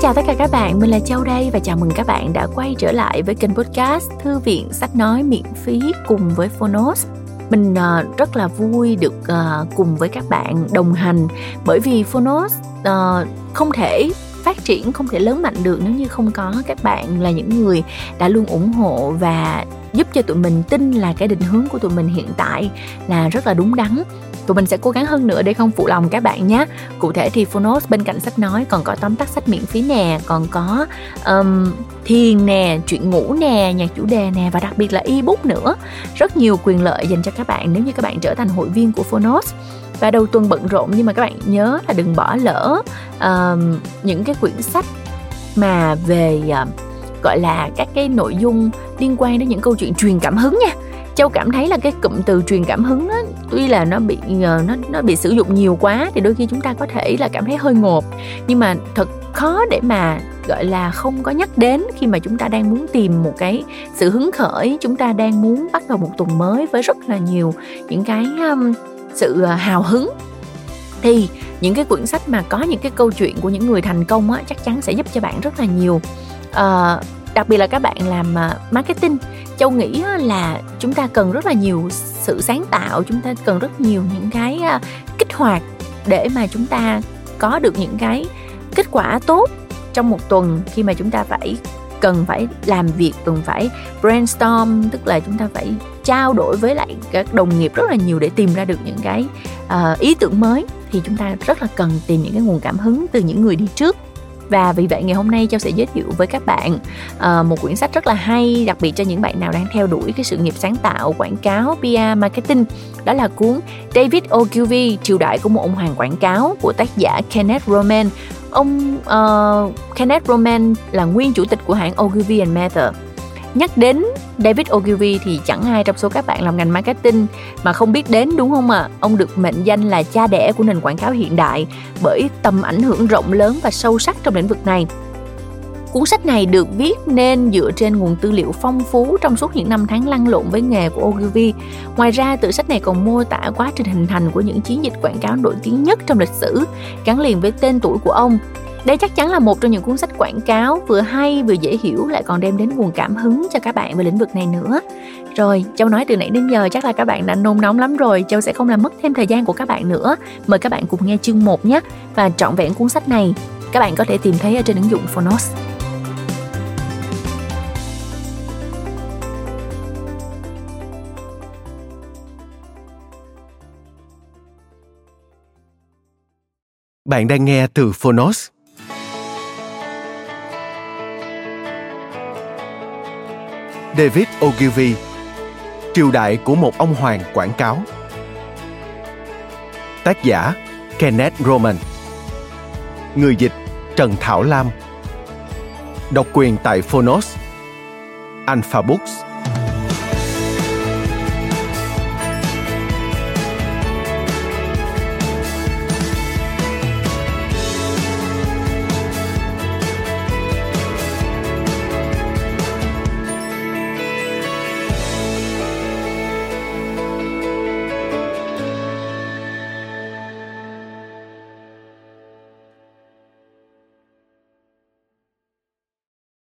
chào tất cả các bạn, mình là Châu đây và chào mừng các bạn đã quay trở lại với kênh podcast Thư viện sách nói miễn phí cùng với Phonos. Mình uh, rất là vui được uh, cùng với các bạn đồng hành bởi vì Phonos uh, không thể phát triển không thể lớn mạnh được nếu như không có các bạn là những người đã luôn ủng hộ và giúp cho tụi mình tin là cái định hướng của tụi mình hiện tại là rất là đúng đắn. Tụi mình sẽ cố gắng hơn nữa để không phụ lòng các bạn nhé. Cụ thể thì Phonos bên cạnh sách nói còn có tóm tắt sách miễn phí nè còn có um, thiền nè chuyện ngủ nè nhạc chủ đề nè và đặc biệt là ebook nữa. Rất nhiều quyền lợi dành cho các bạn nếu như các bạn trở thành hội viên của Phonos và đầu tuần bận rộn. Nhưng mà các bạn nhớ là đừng bỏ lỡ uh, những cái quyển sách mà về uh, gọi là các cái nội dung liên quan đến những câu chuyện truyền cảm hứng nha. Châu cảm thấy là cái cụm từ truyền cảm hứng đó, tuy là nó bị ờ, nó nó bị sử dụng nhiều quá thì đôi khi chúng ta có thể là cảm thấy hơi ngột. Nhưng mà thật khó để mà gọi là không có nhắc đến khi mà chúng ta đang muốn tìm một cái sự hứng khởi. Chúng ta đang muốn bắt đầu một tuần mới với rất là nhiều những cái um, sự ờ, hào hứng. Thì những cái quyển sách mà có những cái câu chuyện của những người thành công á chắc chắn sẽ giúp cho bạn rất là nhiều. À, đặc biệt là các bạn làm ờ, marketing châu nghĩ là chúng ta cần rất là nhiều sự sáng tạo chúng ta cần rất nhiều những cái kích hoạt để mà chúng ta có được những cái kết quả tốt trong một tuần khi mà chúng ta phải cần phải làm việc cần phải brainstorm tức là chúng ta phải trao đổi với lại các đồng nghiệp rất là nhiều để tìm ra được những cái uh, ý tưởng mới thì chúng ta rất là cần tìm những cái nguồn cảm hứng từ những người đi trước. Và vì vậy ngày hôm nay châu sẽ giới thiệu với các bạn uh, một quyển sách rất là hay đặc biệt cho những bạn nào đang theo đuổi cái sự nghiệp sáng tạo quảng cáo PR marketing đó là cuốn David Ogilvy triều đại của một ông hoàng quảng cáo của tác giả Kenneth Roman. Ông uh, Kenneth Roman là nguyên chủ tịch của hãng Ogilvy and Mather Nhắc đến David Ogilvy thì chẳng ai trong số các bạn làm ngành marketing mà không biết đến đúng không ạ? À? Ông được mệnh danh là cha đẻ của nền quảng cáo hiện đại bởi tầm ảnh hưởng rộng lớn và sâu sắc trong lĩnh vực này. Cuốn sách này được viết nên dựa trên nguồn tư liệu phong phú trong suốt những năm tháng lăn lộn với nghề của Ogilvy. Ngoài ra, tự sách này còn mô tả quá trình hình thành của những chiến dịch quảng cáo nổi tiếng nhất trong lịch sử, gắn liền với tên tuổi của ông đây chắc chắn là một trong những cuốn sách quảng cáo vừa hay vừa dễ hiểu lại còn đem đến nguồn cảm hứng cho các bạn về lĩnh vực này nữa. Rồi, Châu nói từ nãy đến giờ chắc là các bạn đã nôn nóng lắm rồi, Châu sẽ không làm mất thêm thời gian của các bạn nữa. Mời các bạn cùng nghe chương 1 nhé. Và trọn vẹn cuốn sách này các bạn có thể tìm thấy ở trên ứng dụng Phonos. Bạn đang nghe từ Phonos. David Ogilvy, Triều đại của một ông hoàng quảng cáo. Tác giả Kenneth Roman. Người dịch Trần Thảo Lam. Độc quyền tại Phonos, Alpha Books.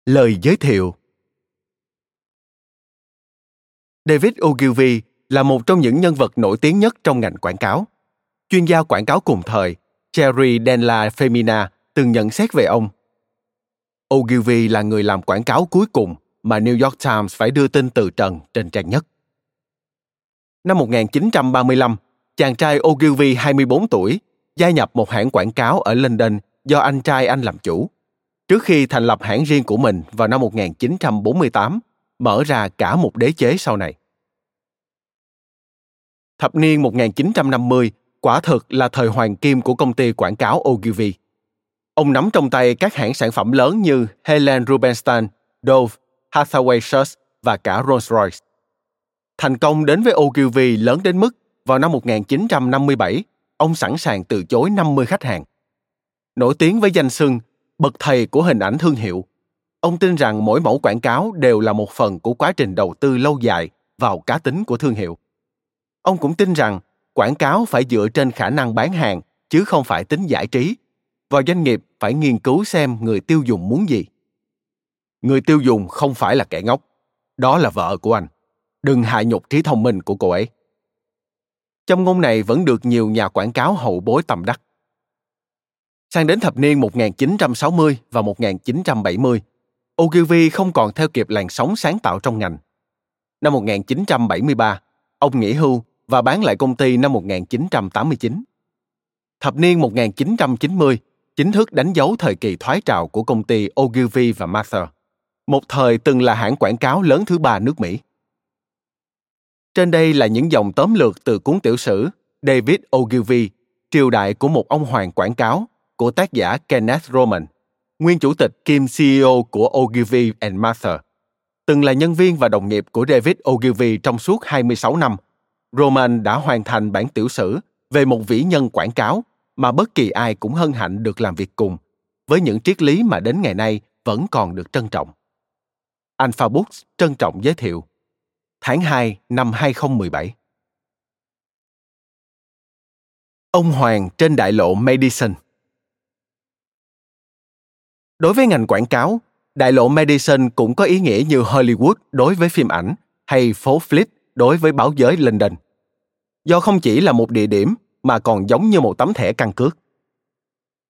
Lời giới thiệu David Ogilvy là một trong những nhân vật nổi tiếng nhất trong ngành quảng cáo. Chuyên gia quảng cáo cùng thời, Jerry Denla Femina từng nhận xét về ông. Ogilvy là người làm quảng cáo cuối cùng mà New York Times phải đưa tin từ trần trên trang nhất. Năm 1935, chàng trai Ogilvy 24 tuổi gia nhập một hãng quảng cáo ở London do anh trai anh làm chủ trước khi thành lập hãng riêng của mình vào năm 1948, mở ra cả một đế chế sau này. Thập niên 1950 quả thực là thời hoàng kim của công ty quảng cáo Ogilvy. Ông nắm trong tay các hãng sản phẩm lớn như Helen Rubinstein, Dove, Hathaway Schultz và cả Rolls-Royce. Thành công đến với Ogilvy lớn đến mức vào năm 1957, ông sẵn sàng từ chối 50 khách hàng. Nổi tiếng với danh xưng bậc thầy của hình ảnh thương hiệu ông tin rằng mỗi mẫu quảng cáo đều là một phần của quá trình đầu tư lâu dài vào cá tính của thương hiệu ông cũng tin rằng quảng cáo phải dựa trên khả năng bán hàng chứ không phải tính giải trí và doanh nghiệp phải nghiên cứu xem người tiêu dùng muốn gì. Người tiêu dùng không phải là kẻ ngốc, đó là vợ của anh. Đừng hạ nhục trí thông minh của cô ấy. Trong ngôn này vẫn được nhiều nhà quảng cáo hậu bối tầm đắc. Sang đến thập niên 1960 và 1970, Ogilvy không còn theo kịp làn sóng sáng tạo trong ngành. Năm 1973, ông nghỉ hưu và bán lại công ty năm 1989. Thập niên 1990 chính thức đánh dấu thời kỳ thoái trào của công ty Ogilvy và Mather, một thời từng là hãng quảng cáo lớn thứ ba nước Mỹ. Trên đây là những dòng tóm lược từ cuốn tiểu sử David Ogilvy, triều đại của một ông hoàng quảng cáo của tác giả Kenneth Roman, nguyên chủ tịch kiêm CEO của Ogilvy and Mather. Từng là nhân viên và đồng nghiệp của David Ogilvy trong suốt 26 năm, Roman đã hoàn thành bản tiểu sử về một vĩ nhân quảng cáo mà bất kỳ ai cũng hân hạnh được làm việc cùng, với những triết lý mà đến ngày nay vẫn còn được trân trọng. Alpha Books trân trọng giới thiệu tháng 2 năm 2017. Ông Hoàng trên đại lộ Madison Đối với ngành quảng cáo, đại lộ Madison cũng có ý nghĩa như Hollywood đối với phim ảnh hay phố Fleet đối với báo giới London. Do không chỉ là một địa điểm mà còn giống như một tấm thẻ căn cước.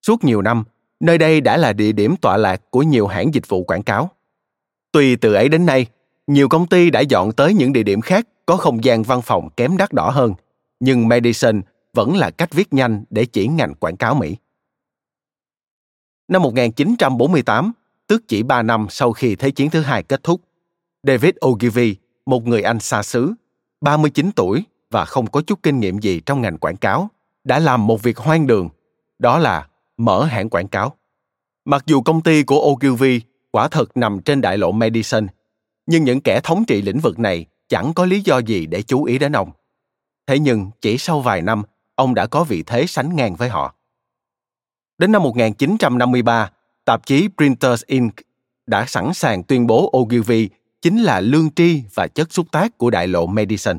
Suốt nhiều năm, nơi đây đã là địa điểm tọa lạc của nhiều hãng dịch vụ quảng cáo. Tuy từ ấy đến nay, nhiều công ty đã dọn tới những địa điểm khác có không gian văn phòng kém đắt đỏ hơn, nhưng Madison vẫn là cách viết nhanh để chỉ ngành quảng cáo Mỹ. Năm 1948, tức chỉ 3 năm sau khi Thế chiến thứ hai kết thúc, David Ogilvy, một người Anh xa xứ, 39 tuổi và không có chút kinh nghiệm gì trong ngành quảng cáo, đã làm một việc hoang đường, đó là mở hãng quảng cáo. Mặc dù công ty của Ogilvy quả thật nằm trên đại lộ Madison, nhưng những kẻ thống trị lĩnh vực này chẳng có lý do gì để chú ý đến ông. Thế nhưng chỉ sau vài năm, ông đã có vị thế sánh ngang với họ. Đến năm 1953, tạp chí Printers Inc. đã sẵn sàng tuyên bố Ogilvy chính là lương tri và chất xúc tác của đại lộ Madison.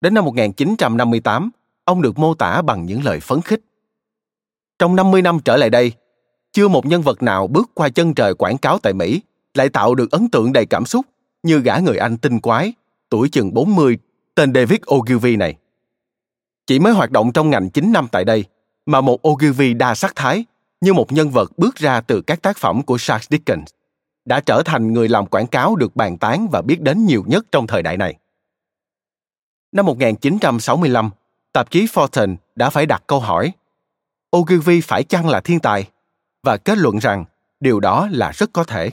Đến năm 1958, ông được mô tả bằng những lời phấn khích. Trong 50 năm trở lại đây, chưa một nhân vật nào bước qua chân trời quảng cáo tại Mỹ lại tạo được ấn tượng đầy cảm xúc như gã người Anh tinh quái, tuổi chừng 40, tên David Ogilvy này. Chỉ mới hoạt động trong ngành 9 năm tại đây, mà một Ogilvy đa sắc thái, như một nhân vật bước ra từ các tác phẩm của Charles Dickens, đã trở thành người làm quảng cáo được bàn tán và biết đến nhiều nhất trong thời đại này. Năm 1965, tạp chí Fortune đã phải đặt câu hỏi Ogilvy phải chăng là thiên tài? Và kết luận rằng điều đó là rất có thể.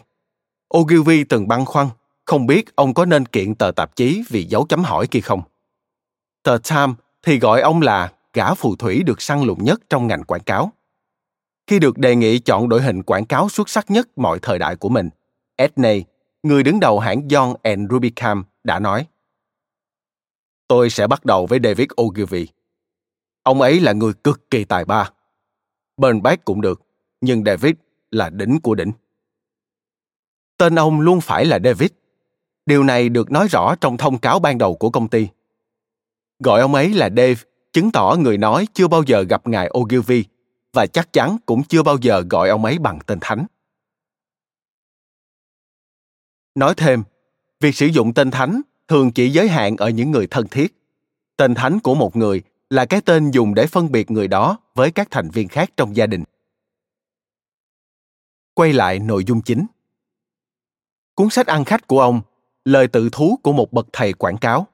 Ogilvy từng băn khoăn, không biết ông có nên kiện tờ tạp chí vì dấu chấm hỏi kia không. Tờ Time thì gọi ông là gã phù thủy được săn lùng nhất trong ngành quảng cáo. Khi được đề nghị chọn đội hình quảng cáo xuất sắc nhất mọi thời đại của mình, Edney, người đứng đầu hãng John and Rubicam, đã nói Tôi sẽ bắt đầu với David Ogilvy. Ông ấy là người cực kỳ tài ba. Bernbach cũng được, nhưng David là đỉnh của đỉnh. Tên ông luôn phải là David. Điều này được nói rõ trong thông cáo ban đầu của công ty. Gọi ông ấy là Dave chứng tỏ người nói chưa bao giờ gặp ngài Ogilvy và chắc chắn cũng chưa bao giờ gọi ông ấy bằng tên thánh. Nói thêm, việc sử dụng tên thánh thường chỉ giới hạn ở những người thân thiết. Tên thánh của một người là cái tên dùng để phân biệt người đó với các thành viên khác trong gia đình. Quay lại nội dung chính. Cuốn sách ăn khách của ông, Lời tự thú của một bậc thầy quảng cáo,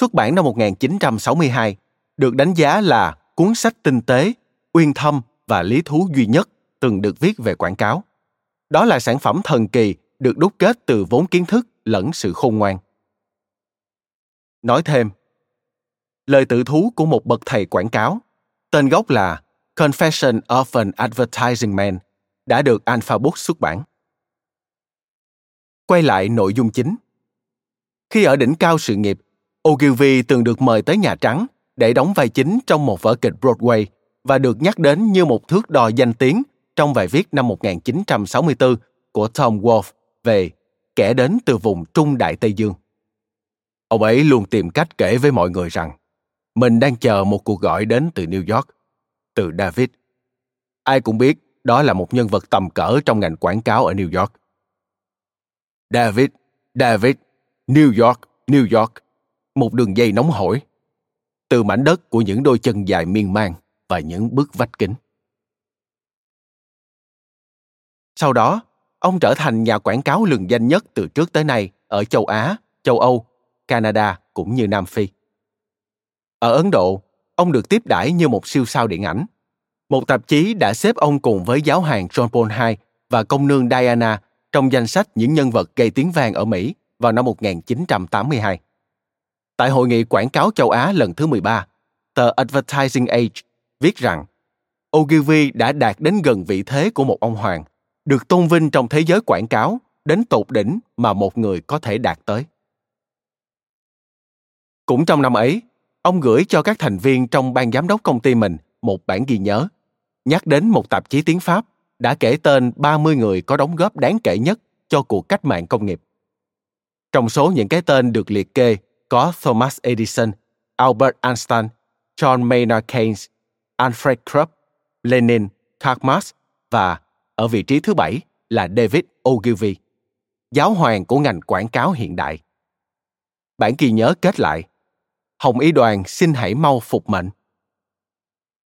xuất bản năm 1962, được đánh giá là cuốn sách tinh tế, uyên thâm và lý thú duy nhất từng được viết về quảng cáo. Đó là sản phẩm thần kỳ được đúc kết từ vốn kiến thức lẫn sự khôn ngoan. Nói thêm, lời tự thú của một bậc thầy quảng cáo, tên gốc là Confession of an Advertising Man, đã được Alpha Books xuất bản. Quay lại nội dung chính. Khi ở đỉnh cao sự nghiệp, Ogilvy từng được mời tới Nhà Trắng để đóng vai chính trong một vở kịch Broadway và được nhắc đến như một thước đo danh tiếng trong bài viết năm 1964 của Tom Wolfe về kẻ đến từ vùng Trung Đại Tây Dương. Ông ấy luôn tìm cách kể với mọi người rằng mình đang chờ một cuộc gọi đến từ New York, từ David. Ai cũng biết đó là một nhân vật tầm cỡ trong ngành quảng cáo ở New York. David, David, New York, New York, một đường dây nóng hổi. Từ mảnh đất của những đôi chân dài miên man và những bức vách kính. Sau đó, ông trở thành nhà quảng cáo lừng danh nhất từ trước tới nay ở châu Á, châu Âu, Canada cũng như Nam Phi. Ở Ấn Độ, ông được tiếp đãi như một siêu sao điện ảnh. Một tạp chí đã xếp ông cùng với giáo hoàng John Paul II và công nương Diana trong danh sách những nhân vật gây tiếng vang ở Mỹ vào năm 1982. Tại hội nghị quảng cáo châu Á lần thứ 13, tờ Advertising Age viết rằng Ogilvy đã đạt đến gần vị thế của một ông hoàng, được tôn vinh trong thế giới quảng cáo đến tột đỉnh mà một người có thể đạt tới. Cũng trong năm ấy, ông gửi cho các thành viên trong ban giám đốc công ty mình một bản ghi nhớ, nhắc đến một tạp chí tiếng Pháp đã kể tên 30 người có đóng góp đáng kể nhất cho cuộc cách mạng công nghiệp. Trong số những cái tên được liệt kê có Thomas Edison, Albert Einstein, John Maynard Keynes, Alfred Krupp, Lenin, Karl Marx và ở vị trí thứ bảy là David Ogilvy, giáo hoàng của ngành quảng cáo hiện đại. Bản ghi nhớ kết lại, Hồng Y Đoàn xin hãy mau phục mệnh.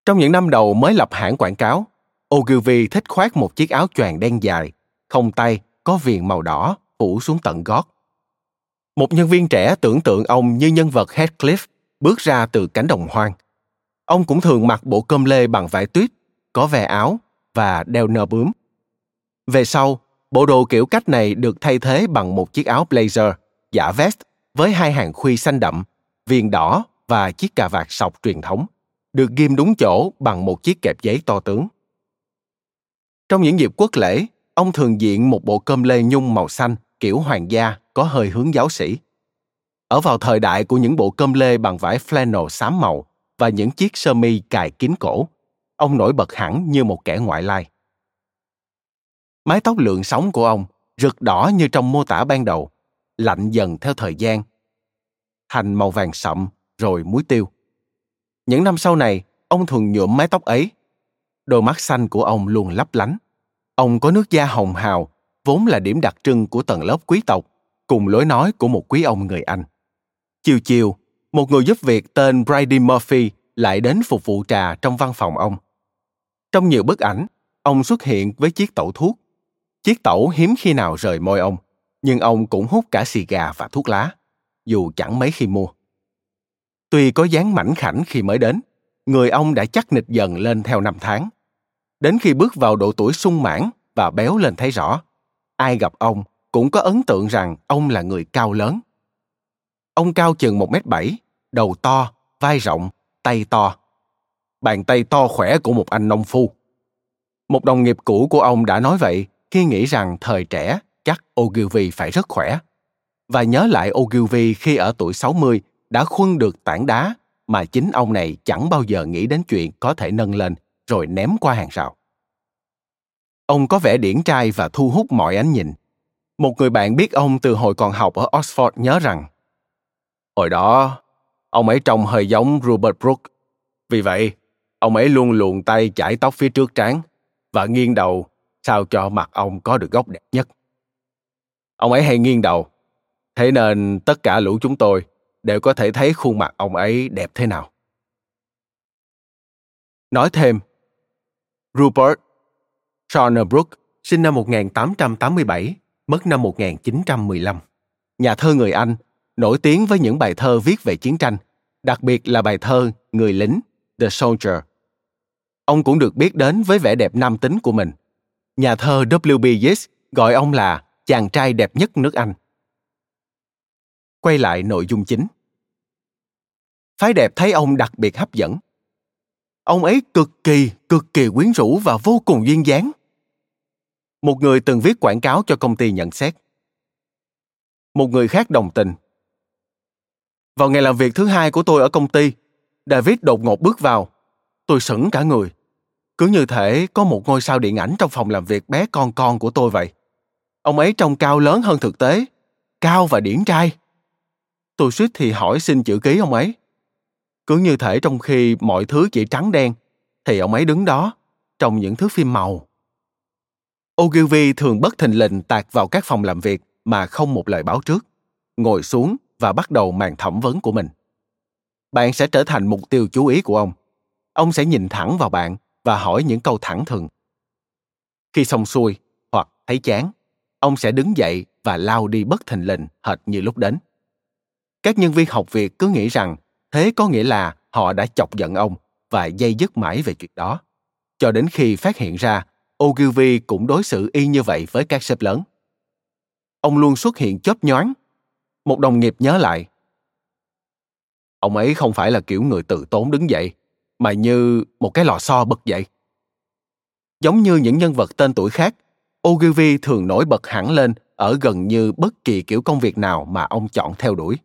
Trong những năm đầu mới lập hãng quảng cáo, Ogilvy thích khoác một chiếc áo choàng đen dài, không tay, có viền màu đỏ, phủ xuống tận gót. Một nhân viên trẻ tưởng tượng ông như nhân vật Heathcliff bước ra từ cánh đồng hoang. Ông cũng thường mặc bộ cơm lê bằng vải tuyết, có vẻ áo và đeo nơ bướm. Về sau, bộ đồ kiểu cách này được thay thế bằng một chiếc áo blazer, giả vest với hai hàng khuy xanh đậm, viền đỏ và chiếc cà vạt sọc truyền thống, được ghim đúng chỗ bằng một chiếc kẹp giấy to tướng. Trong những dịp quốc lễ, ông thường diện một bộ cơm lê nhung màu xanh kiểu hoàng gia có hơi hướng giáo sĩ. Ở vào thời đại của những bộ cơm lê bằng vải flannel xám màu và những chiếc sơ mi cài kín cổ, ông nổi bật hẳn như một kẻ ngoại lai. Mái tóc lượng sóng của ông rực đỏ như trong mô tả ban đầu, lạnh dần theo thời gian, thành màu vàng sậm rồi muối tiêu. Những năm sau này, ông thường nhuộm mái tóc ấy. Đôi mắt xanh của ông luôn lấp lánh. Ông có nước da hồng hào, vốn là điểm đặc trưng của tầng lớp quý tộc, cùng lối nói của một quý ông người Anh. Chiều chiều, một người giúp việc tên Brady Murphy lại đến phục vụ trà trong văn phòng ông. Trong nhiều bức ảnh, ông xuất hiện với chiếc tẩu thuốc. Chiếc tẩu hiếm khi nào rời môi ông, nhưng ông cũng hút cả xì gà và thuốc lá, dù chẳng mấy khi mua. Tuy có dáng mảnh khảnh khi mới đến, người ông đã chắc nịch dần lên theo năm tháng. Đến khi bước vào độ tuổi sung mãn và béo lên thấy rõ, ai gặp ông cũng có ấn tượng rằng ông là người cao lớn. Ông cao chừng 1 mét bảy, đầu to, vai rộng, tay to. Bàn tay to khỏe của một anh nông phu. Một đồng nghiệp cũ của ông đã nói vậy khi nghĩ rằng thời trẻ chắc Ogilvy phải rất khỏe. Và nhớ lại Ogilvy khi ở tuổi 60 đã khuân được tảng đá mà chính ông này chẳng bao giờ nghĩ đến chuyện có thể nâng lên rồi ném qua hàng rào. Ông có vẻ điển trai và thu hút mọi ánh nhìn. Một người bạn biết ông từ hồi còn học ở Oxford nhớ rằng Hồi đó, ông ấy trông hơi giống Robert Brooke. Vì vậy, ông ấy luôn luồn tay chải tóc phía trước trán và nghiêng đầu sao cho mặt ông có được góc đẹp nhất. Ông ấy hay nghiêng đầu, thế nên tất cả lũ chúng tôi đều có thể thấy khuôn mặt ông ấy đẹp thế nào. Nói thêm, Rupert Shawner Brooke sinh năm 1887, mất năm 1915. Nhà thơ người Anh, nổi tiếng với những bài thơ viết về chiến tranh, đặc biệt là bài thơ Người lính, The Soldier. Ông cũng được biết đến với vẻ đẹp nam tính của mình. Nhà thơ W.B. Yeats gọi ông là chàng trai đẹp nhất nước Anh. Quay lại nội dung chính. Phái đẹp thấy ông đặc biệt hấp dẫn. Ông ấy cực kỳ, cực kỳ quyến rũ và vô cùng duyên dáng. Một người từng viết quảng cáo cho công ty nhận xét. Một người khác đồng tình. Vào ngày làm việc thứ hai của tôi ở công ty, David đột ngột bước vào. Tôi sững cả người. Cứ như thể có một ngôi sao điện ảnh trong phòng làm việc bé con con của tôi vậy. Ông ấy trông cao lớn hơn thực tế, cao và điển trai. Tôi suýt thì hỏi xin chữ ký ông ấy. Cứ như thể trong khi mọi thứ chỉ trắng đen, thì ông ấy đứng đó, trong những thước phim màu. Ogilvy thường bất thình lình tạt vào các phòng làm việc mà không một lời báo trước, ngồi xuống và bắt đầu màn thẩm vấn của mình. Bạn sẽ trở thành mục tiêu chú ý của ông. Ông sẽ nhìn thẳng vào bạn và hỏi những câu thẳng thừng. Khi xong xuôi hoặc thấy chán, ông sẽ đứng dậy và lao đi bất thình lình hệt như lúc đến. Các nhân viên học việc cứ nghĩ rằng thế có nghĩa là họ đã chọc giận ông và dây dứt mãi về chuyện đó. Cho đến khi phát hiện ra Ogilvy cũng đối xử y như vậy với các sếp lớn. Ông luôn xuất hiện chớp nhoáng. Một đồng nghiệp nhớ lại. Ông ấy không phải là kiểu người tự tốn đứng dậy, mà như một cái lò xo bật dậy. Giống như những nhân vật tên tuổi khác, Ogilvy thường nổi bật hẳn lên ở gần như bất kỳ kiểu công việc nào mà ông chọn theo đuổi.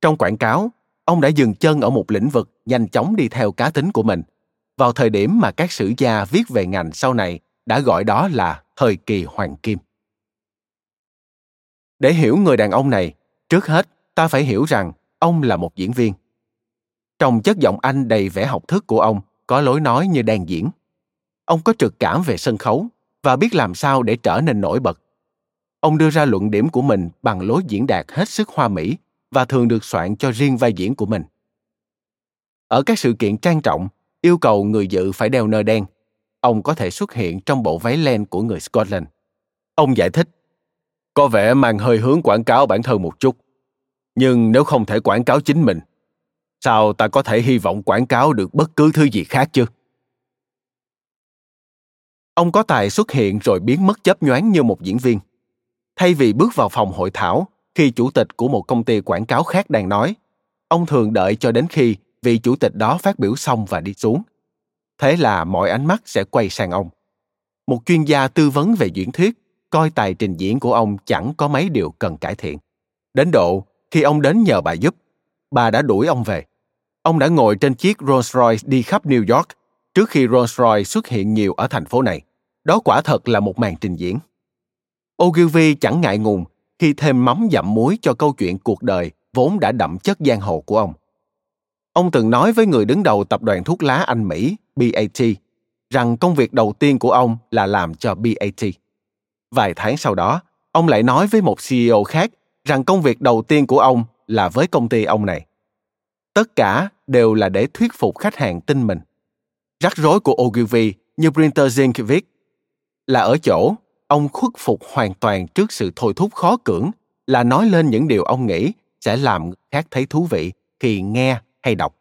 Trong quảng cáo, ông đã dừng chân ở một lĩnh vực nhanh chóng đi theo cá tính của mình, vào thời điểm mà các sử gia viết về ngành sau này đã gọi đó là thời kỳ hoàng kim. Để hiểu người đàn ông này, trước hết ta phải hiểu rằng ông là một diễn viên. Trong chất giọng Anh đầy vẻ học thức của ông có lối nói như đang diễn. Ông có trực cảm về sân khấu và biết làm sao để trở nên nổi bật. Ông đưa ra luận điểm của mình bằng lối diễn đạt hết sức hoa mỹ và thường được soạn cho riêng vai diễn của mình. Ở các sự kiện trang trọng, yêu cầu người dự phải đeo nơ đen. Ông có thể xuất hiện trong bộ váy len của người Scotland. Ông giải thích, có vẻ mang hơi hướng quảng cáo bản thân một chút. Nhưng nếu không thể quảng cáo chính mình, sao ta có thể hy vọng quảng cáo được bất cứ thứ gì khác chứ? Ông có tài xuất hiện rồi biến mất chớp nhoáng như một diễn viên. Thay vì bước vào phòng hội thảo khi chủ tịch của một công ty quảng cáo khác đang nói, ông thường đợi cho đến khi vị chủ tịch đó phát biểu xong và đi xuống. Thế là mọi ánh mắt sẽ quay sang ông. Một chuyên gia tư vấn về diễn thuyết coi tài trình diễn của ông chẳng có mấy điều cần cải thiện. Đến độ, khi ông đến nhờ bà giúp, bà đã đuổi ông về. Ông đã ngồi trên chiếc Rolls Royce đi khắp New York trước khi Rolls Royce xuất hiện nhiều ở thành phố này. Đó quả thật là một màn trình diễn. Ogilvy chẳng ngại ngùng khi thêm mắm dặm muối cho câu chuyện cuộc đời vốn đã đậm chất giang hồ của ông. Ông từng nói với người đứng đầu tập đoàn thuốc lá Anh Mỹ, BAT, rằng công việc đầu tiên của ông là làm cho BAT. Vài tháng sau đó, ông lại nói với một CEO khác rằng công việc đầu tiên của ông là với công ty ông này. Tất cả đều là để thuyết phục khách hàng tin mình. Rắc rối của Ogilvy như Printer Zinc viết là ở chỗ ông khuất phục hoàn toàn trước sự thôi thúc khó cưỡng là nói lên những điều ông nghĩ sẽ làm người khác thấy thú vị khi nghe hay đọc.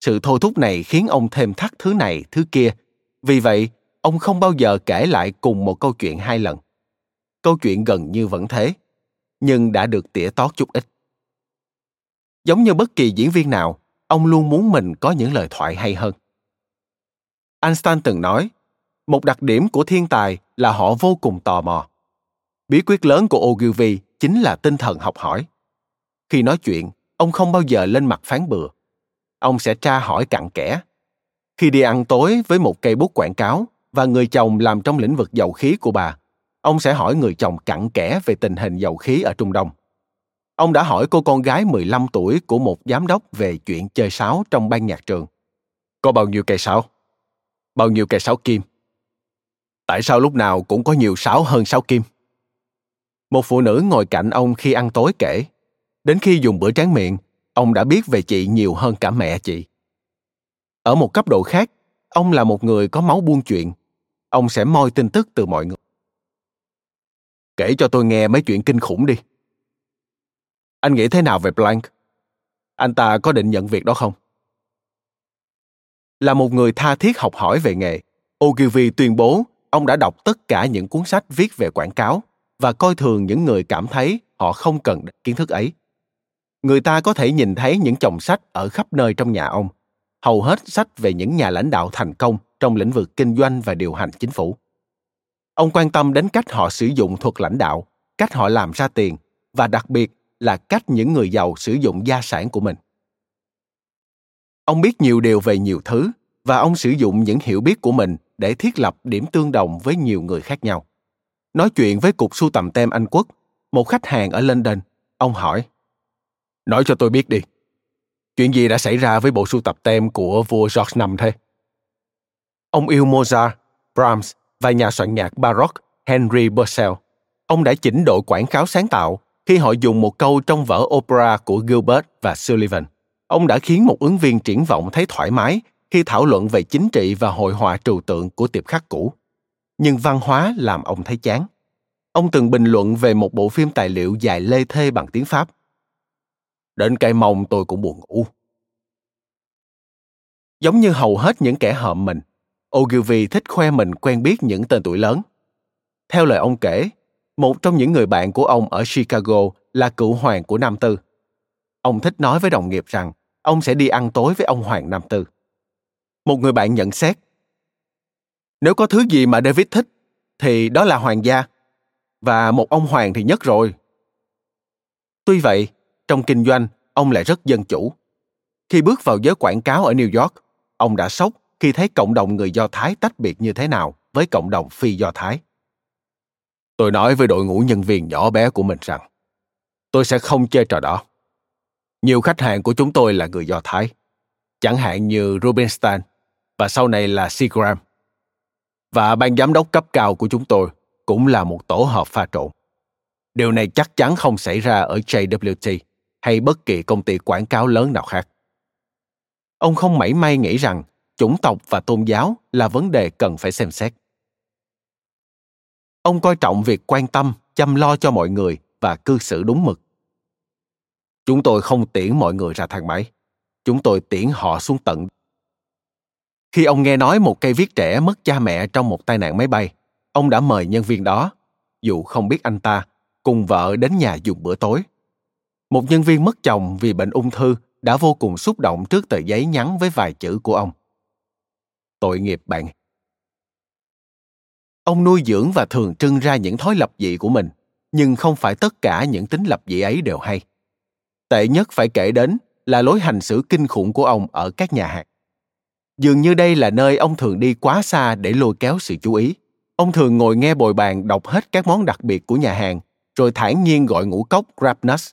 Sự thôi thúc này khiến ông thêm thắt thứ này, thứ kia. Vì vậy, ông không bao giờ kể lại cùng một câu chuyện hai lần. Câu chuyện gần như vẫn thế, nhưng đã được tỉa tót chút ít. Giống như bất kỳ diễn viên nào, ông luôn muốn mình có những lời thoại hay hơn. Einstein từng nói, một đặc điểm của thiên tài là họ vô cùng tò mò. Bí quyết lớn của Ogilvy chính là tinh thần học hỏi. Khi nói chuyện, ông không bao giờ lên mặt phán bừa. Ông sẽ tra hỏi cặn kẽ. Khi đi ăn tối với một cây bút quảng cáo và người chồng làm trong lĩnh vực dầu khí của bà, ông sẽ hỏi người chồng cặn kẽ về tình hình dầu khí ở Trung Đông. Ông đã hỏi cô con gái 15 tuổi của một giám đốc về chuyện chơi sáo trong ban nhạc trường. Có bao nhiêu cây sáo? Bao nhiêu cây sáo kim? Tại sao lúc nào cũng có nhiều sáo hơn sáo kim? Một phụ nữ ngồi cạnh ông khi ăn tối kể, đến khi dùng bữa tráng miệng, ông đã biết về chị nhiều hơn cả mẹ chị. Ở một cấp độ khác, ông là một người có máu buôn chuyện. Ông sẽ moi tin tức từ mọi người. Kể cho tôi nghe mấy chuyện kinh khủng đi. Anh nghĩ thế nào về Blank? Anh ta có định nhận việc đó không? Là một người tha thiết học hỏi về nghề, Ogilvy tuyên bố ông đã đọc tất cả những cuốn sách viết về quảng cáo và coi thường những người cảm thấy họ không cần kiến thức ấy. Người ta có thể nhìn thấy những chồng sách ở khắp nơi trong nhà ông, hầu hết sách về những nhà lãnh đạo thành công trong lĩnh vực kinh doanh và điều hành chính phủ. Ông quan tâm đến cách họ sử dụng thuật lãnh đạo, cách họ làm ra tiền và đặc biệt là cách những người giàu sử dụng gia sản của mình. Ông biết nhiều điều về nhiều thứ và ông sử dụng những hiểu biết của mình để thiết lập điểm tương đồng với nhiều người khác nhau. Nói chuyện với cục sưu tầm tem Anh Quốc, một khách hàng ở London, ông hỏi Nói cho tôi biết đi, chuyện gì đã xảy ra với bộ sưu tập tem của vua George V thế? Ông yêu Mozart, Brahms và nhà soạn nhạc Baroque Henry Purcell. Ông đã chỉnh đội quảng cáo sáng tạo khi họ dùng một câu trong vở opera của Gilbert và Sullivan. Ông đã khiến một ứng viên triển vọng thấy thoải mái khi thảo luận về chính trị và hội họa trừu tượng của tiệp khắc cũ. Nhưng văn hóa làm ông thấy chán. Ông từng bình luận về một bộ phim tài liệu dài lê thê bằng tiếng Pháp. Đến cây mông tôi cũng buồn ngủ. Giống như hầu hết những kẻ hợm mình, Ogilvy thích khoe mình quen biết những tên tuổi lớn. Theo lời ông kể, một trong những người bạn của ông ở Chicago là cựu hoàng của Nam Tư. Ông thích nói với đồng nghiệp rằng ông sẽ đi ăn tối với ông Hoàng Nam Tư. Một người bạn nhận xét, nếu có thứ gì mà David thích, thì đó là hoàng gia. Và một ông hoàng thì nhất rồi. Tuy vậy, trong kinh doanh, ông lại rất dân chủ. Khi bước vào giới quảng cáo ở New York, ông đã sốc khi thấy cộng đồng người Do Thái tách biệt như thế nào với cộng đồng phi Do Thái. Tôi nói với đội ngũ nhân viên nhỏ bé của mình rằng, tôi sẽ không chơi trò đó. Nhiều khách hàng của chúng tôi là người Do Thái, chẳng hạn như Rubinstein và sau này là Seagram. Và ban giám đốc cấp cao của chúng tôi cũng là một tổ hợp pha trộn. Điều này chắc chắn không xảy ra ở JWT hay bất kỳ công ty quảng cáo lớn nào khác. Ông không mảy may nghĩ rằng chủng tộc và tôn giáo là vấn đề cần phải xem xét. Ông coi trọng việc quan tâm, chăm lo cho mọi người và cư xử đúng mực. Chúng tôi không tiễn mọi người ra thang máy. Chúng tôi tiễn họ xuống tận. Khi ông nghe nói một cây viết trẻ mất cha mẹ trong một tai nạn máy bay, ông đã mời nhân viên đó, dù không biết anh ta, cùng vợ đến nhà dùng bữa tối. Một nhân viên mất chồng vì bệnh ung thư đã vô cùng xúc động trước tờ giấy nhắn với vài chữ của ông. Tội nghiệp bạn. Ông nuôi dưỡng và thường trưng ra những thói lập dị của mình, nhưng không phải tất cả những tính lập dị ấy đều hay. Tệ nhất phải kể đến là lối hành xử kinh khủng của ông ở các nhà hàng. Dường như đây là nơi ông thường đi quá xa để lôi kéo sự chú ý. Ông thường ngồi nghe bồi bàn đọc hết các món đặc biệt của nhà hàng, rồi thản nhiên gọi ngũ cốc grabnuts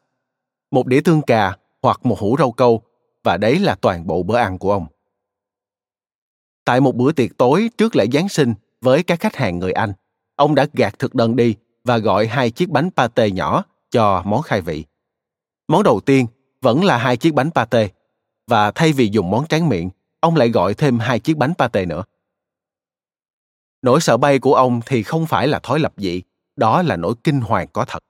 một đĩa tương cà hoặc một hũ rau câu, và đấy là toàn bộ bữa ăn của ông. Tại một bữa tiệc tối trước lễ Giáng sinh với các khách hàng người Anh, ông đã gạt thực đơn đi và gọi hai chiếc bánh pate nhỏ cho món khai vị. Món đầu tiên vẫn là hai chiếc bánh pate, và thay vì dùng món tráng miệng, ông lại gọi thêm hai chiếc bánh pate nữa. Nỗi sợ bay của ông thì không phải là thói lập dị, đó là nỗi kinh hoàng có thật.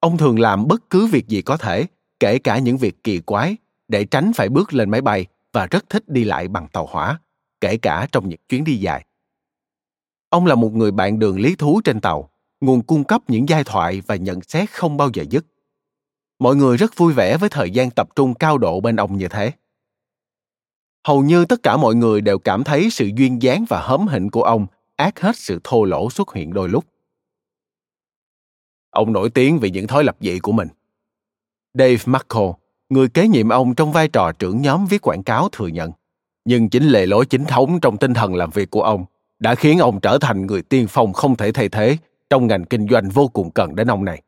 Ông thường làm bất cứ việc gì có thể, kể cả những việc kỳ quái, để tránh phải bước lên máy bay và rất thích đi lại bằng tàu hỏa, kể cả trong những chuyến đi dài. Ông là một người bạn đường lý thú trên tàu, nguồn cung cấp những giai thoại và nhận xét không bao giờ dứt. Mọi người rất vui vẻ với thời gian tập trung cao độ bên ông như thế. Hầu như tất cả mọi người đều cảm thấy sự duyên dáng và hớm hỉnh của ông ác hết sự thô lỗ xuất hiện đôi lúc. Ông nổi tiếng vì những thói lập dị của mình. Dave Marco, người kế nhiệm ông trong vai trò trưởng nhóm viết quảng cáo thừa nhận. Nhưng chính lề lối chính thống trong tinh thần làm việc của ông đã khiến ông trở thành người tiên phong không thể thay thế trong ngành kinh doanh vô cùng cần đến ông này.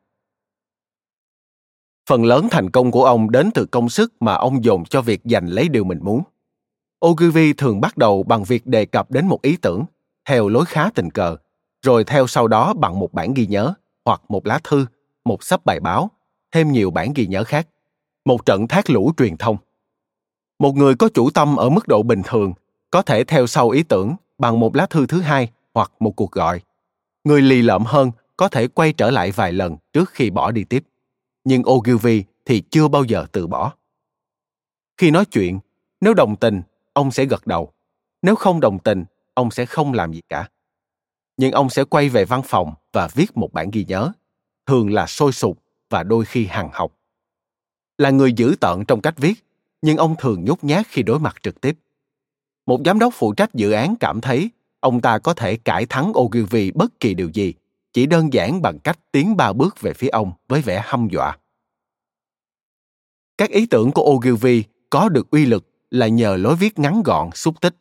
Phần lớn thành công của ông đến từ công sức mà ông dồn cho việc giành lấy điều mình muốn. Ogilvy thường bắt đầu bằng việc đề cập đến một ý tưởng, theo lối khá tình cờ, rồi theo sau đó bằng một bản ghi nhớ, hoặc một lá thư, một sắp bài báo, thêm nhiều bản ghi nhớ khác, một trận thác lũ truyền thông. Một người có chủ tâm ở mức độ bình thường có thể theo sau ý tưởng bằng một lá thư thứ hai hoặc một cuộc gọi. Người lì lợm hơn có thể quay trở lại vài lần trước khi bỏ đi tiếp. Nhưng Ogilvy thì chưa bao giờ từ bỏ. Khi nói chuyện, nếu đồng tình, ông sẽ gật đầu. Nếu không đồng tình, ông sẽ không làm gì cả. Nhưng ông sẽ quay về văn phòng và viết một bản ghi nhớ, thường là sôi sục và đôi khi hằng học. Là người dữ tợn trong cách viết, nhưng ông thường nhút nhát khi đối mặt trực tiếp. Một giám đốc phụ trách dự án cảm thấy ông ta có thể cải thắng Ogilvy bất kỳ điều gì, chỉ đơn giản bằng cách tiến ba bước về phía ông với vẻ hăm dọa. Các ý tưởng của Ogilvy có được uy lực là nhờ lối viết ngắn gọn, xúc tích.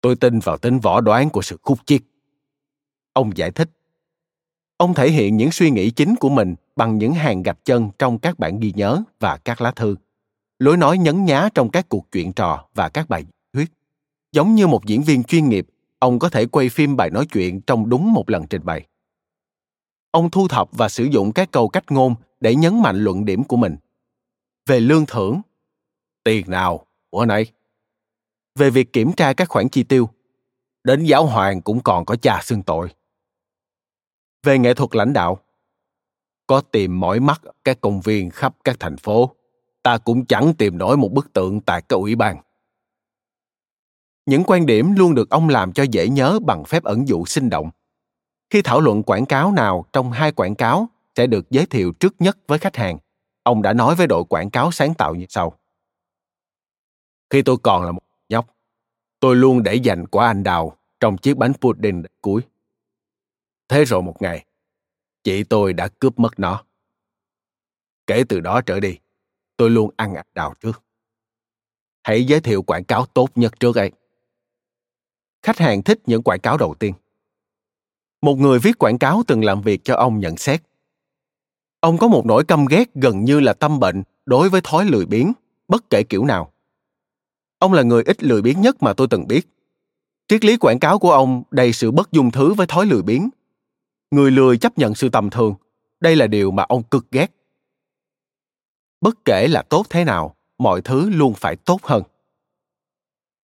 Tôi tin vào tính võ đoán của sự khúc chiết. Ông giải thích. Ông thể hiện những suy nghĩ chính của mình bằng những hàng gạch chân trong các bản ghi nhớ và các lá thư, lối nói nhấn nhá trong các cuộc chuyện trò và các bài thuyết. Giống như một diễn viên chuyên nghiệp, ông có thể quay phim bài nói chuyện trong đúng một lần trình bày. Ông thu thập và sử dụng các câu cách ngôn để nhấn mạnh luận điểm của mình. Về lương thưởng, tiền nào, bữa nay Về việc kiểm tra các khoản chi tiêu, đến giáo hoàng cũng còn có cha xưng tội. Về nghệ thuật lãnh đạo, có tìm mỏi mắt các công viên khắp các thành phố, ta cũng chẳng tìm nổi một bức tượng tại các ủy ban. Những quan điểm luôn được ông làm cho dễ nhớ bằng phép ẩn dụ sinh động. Khi thảo luận quảng cáo nào trong hai quảng cáo sẽ được giới thiệu trước nhất với khách hàng, ông đã nói với đội quảng cáo sáng tạo như sau. Khi tôi còn là một nhóc, tôi luôn để dành quả anh đào trong chiếc bánh pudding cuối. Thế rồi một ngày, chị tôi đã cướp mất nó. Kể từ đó trở đi, tôi luôn ăn anh đào trước. Hãy giới thiệu quảng cáo tốt nhất trước ấy. Khách hàng thích những quảng cáo đầu tiên. Một người viết quảng cáo từng làm việc cho ông nhận xét. Ông có một nỗi căm ghét gần như là tâm bệnh đối với thói lười biếng, bất kể kiểu nào. Ông là người ít lười biếng nhất mà tôi từng biết. Triết lý quảng cáo của ông đầy sự bất dung thứ với thói lười biếng. Người lười chấp nhận sự tầm thường. Đây là điều mà ông cực ghét. Bất kể là tốt thế nào, mọi thứ luôn phải tốt hơn.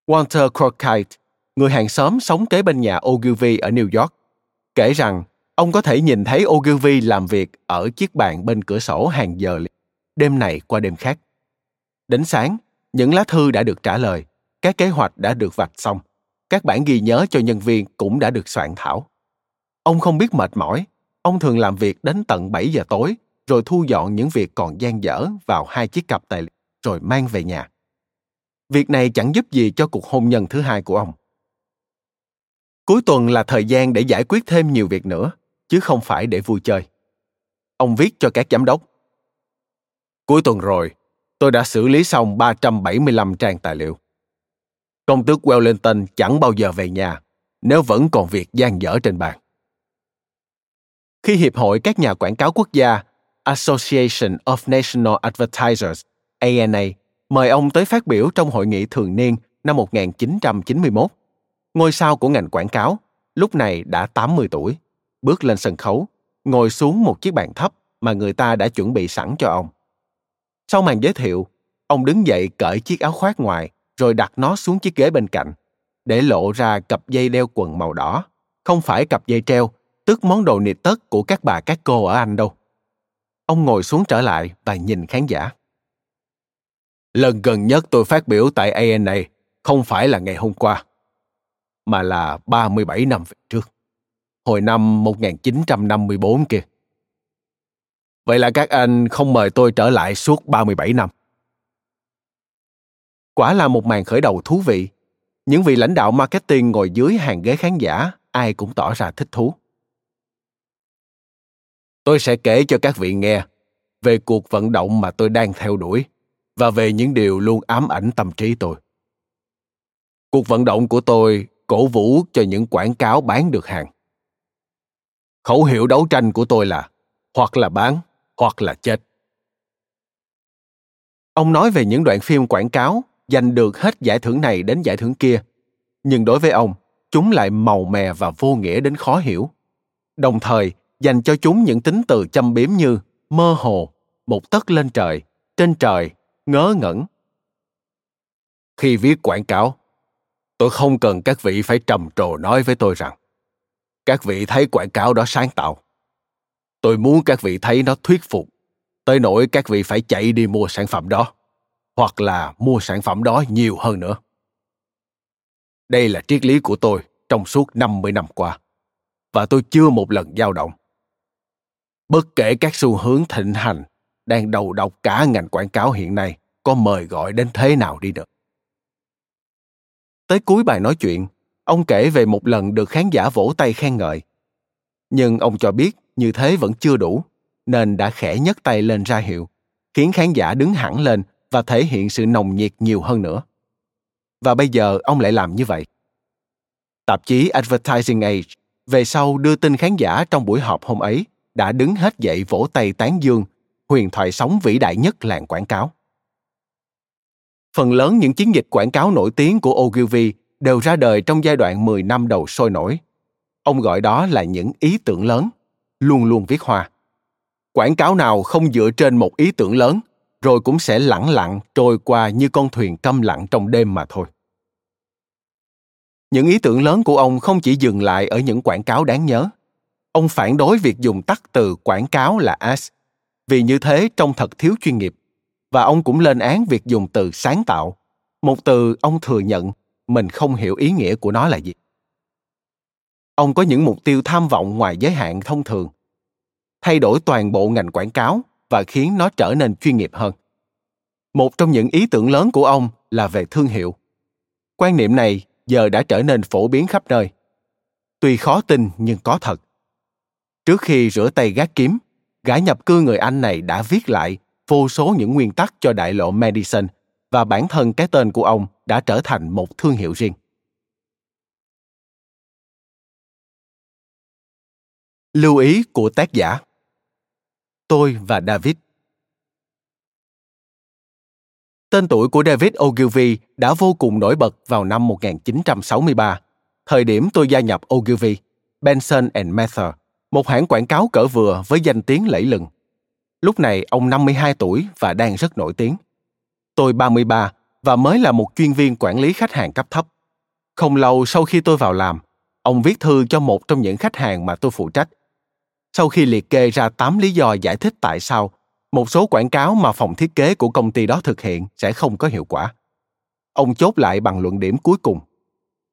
Walter Cronkite, người hàng xóm sống kế bên nhà Ogilvy ở New York, kể rằng ông có thể nhìn thấy Ogilvy làm việc ở chiếc bàn bên cửa sổ hàng giờ đêm này qua đêm khác. Đến sáng, những lá thư đã được trả lời, các kế hoạch đã được vạch xong, các bản ghi nhớ cho nhân viên cũng đã được soạn thảo. Ông không biết mệt mỏi, ông thường làm việc đến tận 7 giờ tối, rồi thu dọn những việc còn dang dở vào hai chiếc cặp tài liệu, rồi mang về nhà. Việc này chẳng giúp gì cho cuộc hôn nhân thứ hai của ông. Cuối tuần là thời gian để giải quyết thêm nhiều việc nữa, chứ không phải để vui chơi. Ông viết cho các giám đốc. Cuối tuần rồi, tôi đã xử lý xong 375 trang tài liệu. Công tước Wellington chẳng bao giờ về nhà nếu vẫn còn việc gian dở trên bàn. Khi Hiệp hội các nhà quảng cáo quốc gia Association of National Advertisers ANA mời ông tới phát biểu trong hội nghị thường niên năm 1991. Ngôi sao của ngành quảng cáo, lúc này đã 80 tuổi, bước lên sân khấu, ngồi xuống một chiếc bàn thấp mà người ta đã chuẩn bị sẵn cho ông. Sau màn giới thiệu, ông đứng dậy cởi chiếc áo khoác ngoài rồi đặt nó xuống chiếc ghế bên cạnh, để lộ ra cặp dây đeo quần màu đỏ, không phải cặp dây treo, tức món đồ nịt tất của các bà các cô ở Anh đâu. Ông ngồi xuống trở lại và nhìn khán giả. Lần gần nhất tôi phát biểu tại ANA không phải là ngày hôm qua, mà là 37 năm về trước. Hồi năm 1954 kia. Vậy là các anh không mời tôi trở lại suốt 37 năm. Quả là một màn khởi đầu thú vị. Những vị lãnh đạo marketing ngồi dưới hàng ghế khán giả, ai cũng tỏ ra thích thú. Tôi sẽ kể cho các vị nghe về cuộc vận động mà tôi đang theo đuổi và về những điều luôn ám ảnh tâm trí tôi. Cuộc vận động của tôi cổ vũ cho những quảng cáo bán được hàng. Khẩu hiệu đấu tranh của tôi là hoặc là bán, hoặc là chết. Ông nói về những đoạn phim quảng cáo giành được hết giải thưởng này đến giải thưởng kia, nhưng đối với ông, chúng lại màu mè và vô nghĩa đến khó hiểu. Đồng thời, dành cho chúng những tính từ châm biếm như mơ hồ, một tấc lên trời, trên trời, ngớ ngẩn. Khi viết quảng cáo, tôi không cần các vị phải trầm trồ nói với tôi rằng, các vị thấy quảng cáo đó sáng tạo tôi muốn các vị thấy nó thuyết phục tới nỗi các vị phải chạy đi mua sản phẩm đó hoặc là mua sản phẩm đó nhiều hơn nữa. Đây là triết lý của tôi trong suốt 50 năm qua, và tôi chưa một lần dao động. Bất kể các xu hướng thịnh hành đang đầu độc cả ngành quảng cáo hiện nay có mời gọi đến thế nào đi được. Tới cuối bài nói chuyện, ông kể về một lần được khán giả vỗ tay khen ngợi. Nhưng ông cho biết như thế vẫn chưa đủ, nên đã khẽ nhấc tay lên ra hiệu, khiến khán giả đứng hẳn lên và thể hiện sự nồng nhiệt nhiều hơn nữa. Và bây giờ ông lại làm như vậy. Tạp chí Advertising Age về sau đưa tin khán giả trong buổi họp hôm ấy đã đứng hết dậy vỗ tay tán dương huyền thoại sống vĩ đại nhất làng quảng cáo. Phần lớn những chiến dịch quảng cáo nổi tiếng của Ogilvy đều ra đời trong giai đoạn 10 năm đầu sôi nổi. Ông gọi đó là những ý tưởng lớn, luôn luôn viết hoa. Quảng cáo nào không dựa trên một ý tưởng lớn, rồi cũng sẽ lẳng lặng trôi qua như con thuyền câm lặng trong đêm mà thôi. Những ý tưởng lớn của ông không chỉ dừng lại ở những quảng cáo đáng nhớ. Ông phản đối việc dùng tắt từ quảng cáo là ads, vì như thế trông thật thiếu chuyên nghiệp. Và ông cũng lên án việc dùng từ sáng tạo, một từ ông thừa nhận mình không hiểu ý nghĩa của nó là gì. Ông có những mục tiêu tham vọng ngoài giới hạn thông thường, thay đổi toàn bộ ngành quảng cáo và khiến nó trở nên chuyên nghiệp hơn. Một trong những ý tưởng lớn của ông là về thương hiệu. Quan niệm này giờ đã trở nên phổ biến khắp nơi. Tuy khó tin nhưng có thật. Trước khi rửa tay gác kiếm, gã nhập cư người Anh này đã viết lại vô số những nguyên tắc cho đại lộ Madison và bản thân cái tên của ông đã trở thành một thương hiệu riêng. Lưu ý của tác giả Tôi và David Tên tuổi của David Ogilvy đã vô cùng nổi bật vào năm 1963, thời điểm tôi gia nhập Ogilvy, Benson and Mather, một hãng quảng cáo cỡ vừa với danh tiếng lẫy lừng. Lúc này ông 52 tuổi và đang rất nổi tiếng. Tôi 33 và mới là một chuyên viên quản lý khách hàng cấp thấp. Không lâu sau khi tôi vào làm, ông viết thư cho một trong những khách hàng mà tôi phụ trách. Sau khi liệt kê ra 8 lý do giải thích tại sao một số quảng cáo mà phòng thiết kế của công ty đó thực hiện sẽ không có hiệu quả. Ông chốt lại bằng luận điểm cuối cùng.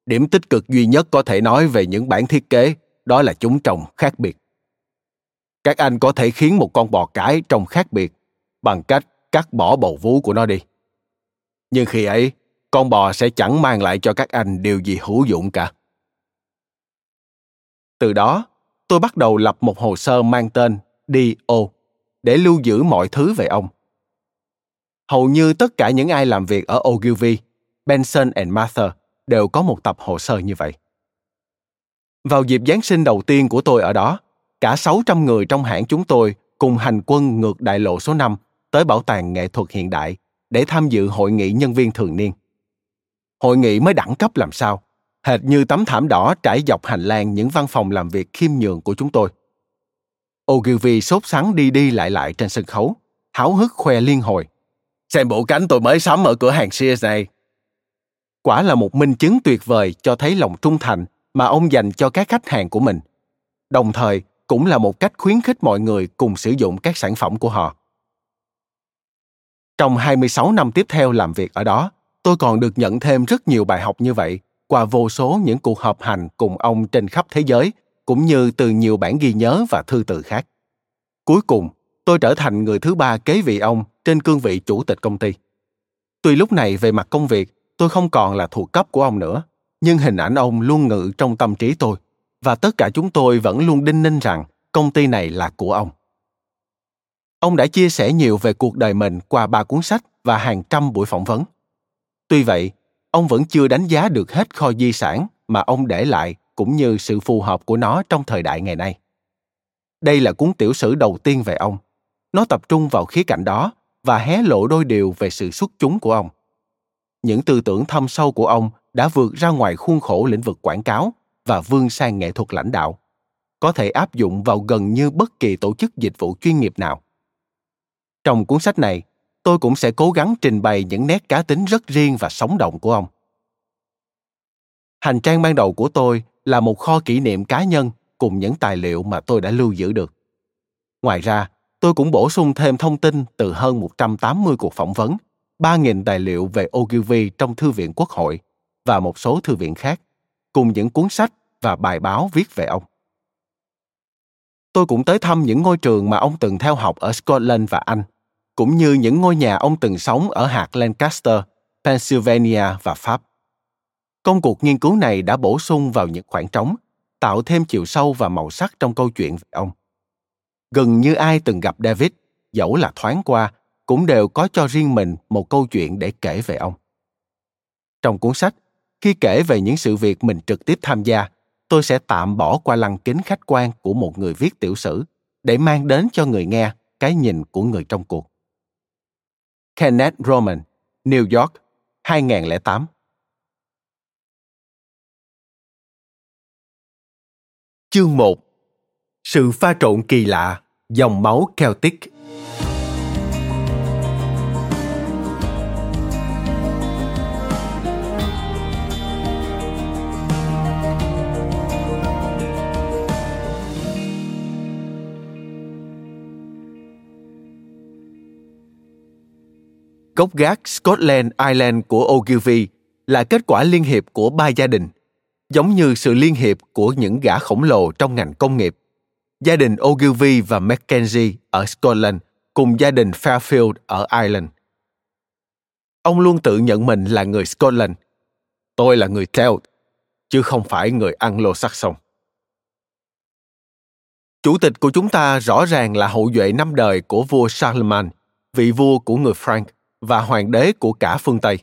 Điểm tích cực duy nhất có thể nói về những bản thiết kế đó là chúng trồng khác biệt. Các anh có thể khiến một con bò cái trông khác biệt bằng cách cắt bỏ bầu vú của nó đi. Nhưng khi ấy, con bò sẽ chẳng mang lại cho các anh điều gì hữu dụng cả. Từ đó, tôi bắt đầu lập một hồ sơ mang tên DO để lưu giữ mọi thứ về ông. Hầu như tất cả những ai làm việc ở Ogilvy, Benson and Mather đều có một tập hồ sơ như vậy. Vào dịp Giáng sinh đầu tiên của tôi ở đó, cả 600 người trong hãng chúng tôi cùng hành quân ngược đại lộ số 5 tới Bảo tàng Nghệ thuật Hiện đại để tham dự hội nghị nhân viên thường niên. Hội nghị mới đẳng cấp làm sao, hệt như tấm thảm đỏ trải dọc hành lang những văn phòng làm việc khiêm nhường của chúng tôi. Ogilvy sốt sắng đi đi lại lại trên sân khấu, háo hức khoe liên hồi. Xem bộ cánh tôi mới sắm ở cửa hàng Sears này. Quả là một minh chứng tuyệt vời cho thấy lòng trung thành mà ông dành cho các khách hàng của mình. Đồng thời, cũng là một cách khuyến khích mọi người cùng sử dụng các sản phẩm của họ. Trong 26 năm tiếp theo làm việc ở đó, tôi còn được nhận thêm rất nhiều bài học như vậy qua vô số những cuộc họp hành cùng ông trên khắp thế giới cũng như từ nhiều bản ghi nhớ và thư từ khác. Cuối cùng, tôi trở thành người thứ ba kế vị ông trên cương vị chủ tịch công ty. Tuy lúc này về mặt công việc, tôi không còn là thuộc cấp của ông nữa, nhưng hình ảnh ông luôn ngự trong tâm trí tôi và tất cả chúng tôi vẫn luôn đinh ninh rằng công ty này là của ông. Ông đã chia sẻ nhiều về cuộc đời mình qua ba cuốn sách và hàng trăm buổi phỏng vấn. Tuy vậy, ông vẫn chưa đánh giá được hết kho di sản mà ông để lại cũng như sự phù hợp của nó trong thời đại ngày nay. Đây là cuốn tiểu sử đầu tiên về ông. Nó tập trung vào khía cạnh đó và hé lộ đôi điều về sự xuất chúng của ông. Những tư tưởng thâm sâu của ông đã vượt ra ngoài khuôn khổ lĩnh vực quảng cáo và vươn sang nghệ thuật lãnh đạo, có thể áp dụng vào gần như bất kỳ tổ chức dịch vụ chuyên nghiệp nào. Trong cuốn sách này, tôi cũng sẽ cố gắng trình bày những nét cá tính rất riêng và sống động của ông. Hành trang ban đầu của tôi là một kho kỷ niệm cá nhân cùng những tài liệu mà tôi đã lưu giữ được. Ngoài ra, tôi cũng bổ sung thêm thông tin từ hơn 180 cuộc phỏng vấn, 3.000 tài liệu về Ogilvy trong Thư viện Quốc hội và một số thư viện khác, cùng những cuốn sách và bài báo viết về ông. Tôi cũng tới thăm những ngôi trường mà ông từng theo học ở Scotland và Anh, cũng như những ngôi nhà ông từng sống ở hạt Lancaster, Pennsylvania và Pháp. Công cuộc nghiên cứu này đã bổ sung vào những khoảng trống, tạo thêm chiều sâu và màu sắc trong câu chuyện về ông. Gần như ai từng gặp David, dẫu là thoáng qua, cũng đều có cho riêng mình một câu chuyện để kể về ông. Trong cuốn sách, khi kể về những sự việc mình trực tiếp tham gia, tôi sẽ tạm bỏ qua lăng kính khách quan của một người viết tiểu sử để mang đến cho người nghe cái nhìn của người trong cuộc. Kenneth Roman, New York, 2008. Chương 1 Sự pha trộn kỳ lạ, dòng máu Celtic Gốc gác Scotland Island của Ogilvy là kết quả liên hiệp của ba gia đình, giống như sự liên hiệp của những gã khổng lồ trong ngành công nghiệp. Gia đình Ogilvy và Mackenzie ở Scotland cùng gia đình Fairfield ở Ireland. Ông luôn tự nhận mình là người Scotland. Tôi là người Celt, chứ không phải người Anglo-Saxon. Chủ tịch của chúng ta rõ ràng là hậu duệ năm đời của vua Charlemagne, vị vua của người Frank và hoàng đế của cả phương Tây.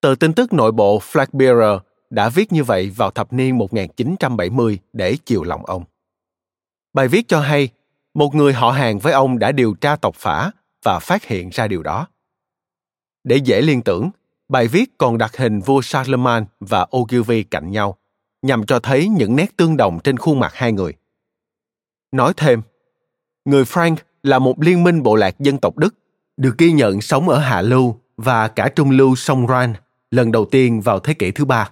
Tờ tin tức nội bộ Flagbearer đã viết như vậy vào thập niên 1970 để chiều lòng ông. Bài viết cho hay, một người họ hàng với ông đã điều tra tộc phả và phát hiện ra điều đó. Để dễ liên tưởng, bài viết còn đặt hình vua Charlemagne và Ogilvy cạnh nhau, nhằm cho thấy những nét tương đồng trên khuôn mặt hai người. Nói thêm, người Frank là một liên minh bộ lạc dân tộc Đức, được ghi nhận sống ở Hạ Lưu và cả Trung Lưu sông Rhine lần đầu tiên vào thế kỷ thứ ba.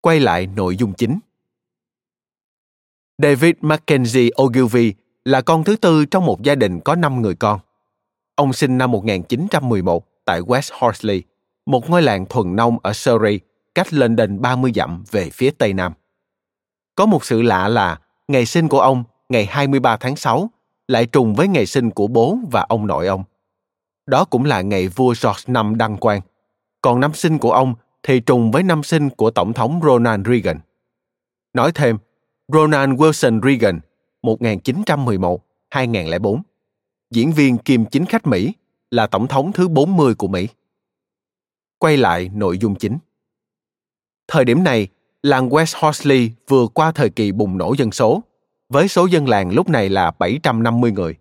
Quay lại nội dung chính. David Mackenzie Ogilvy là con thứ tư trong một gia đình có năm người con. Ông sinh năm 1911 tại West Horsley, một ngôi làng thuần nông ở Surrey, cách London 30 dặm về phía tây nam. Có một sự lạ là ngày sinh của ông, ngày 23 tháng 6, lại trùng với ngày sinh của bố và ông nội ông. Đó cũng là ngày vua George V đăng quang. Còn năm sinh của ông thì trùng với năm sinh của Tổng thống Ronald Reagan. Nói thêm, Ronald Wilson Reagan 1911-2004, diễn viên kiêm chính khách Mỹ, là tổng thống thứ 40 của Mỹ. Quay lại nội dung chính. Thời điểm này, làng West Horsley vừa qua thời kỳ bùng nổ dân số, với số dân làng lúc này là 750 người.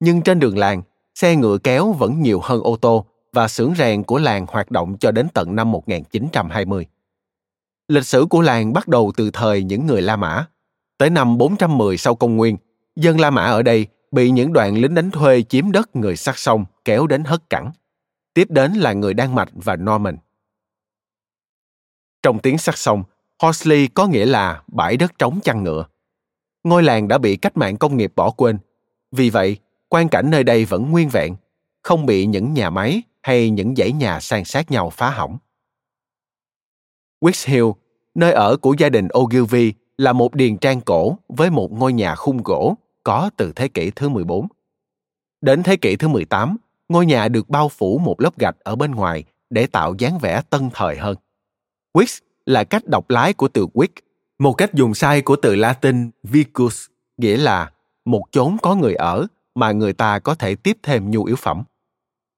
Nhưng trên đường làng, xe ngựa kéo vẫn nhiều hơn ô tô và xưởng rèn của làng hoạt động cho đến tận năm 1920. Lịch sử của làng bắt đầu từ thời những người La Mã. Tới năm 410 sau công nguyên, dân La Mã ở đây bị những đoàn lính đánh thuê chiếm đất người sắc sông kéo đến hất cẳng. Tiếp đến là người Đan Mạch và Norman. Trong tiếng sắc sông, Horsley có nghĩa là bãi đất trống chăn ngựa. Ngôi làng đã bị cách mạng công nghiệp bỏ quên. Vì vậy, quan cảnh nơi đây vẫn nguyên vẹn, không bị những nhà máy hay những dãy nhà san sát nhau phá hỏng. Wix Hill, nơi ở của gia đình Ogilvy, là một điền trang cổ với một ngôi nhà khung gỗ có từ thế kỷ thứ 14. Đến thế kỷ thứ 18, ngôi nhà được bao phủ một lớp gạch ở bên ngoài để tạo dáng vẻ tân thời hơn. Wix là cách đọc lái của từ wick, một cách dùng sai của từ Latin vicus, nghĩa là một chốn có người ở mà người ta có thể tiếp thêm nhu yếu phẩm.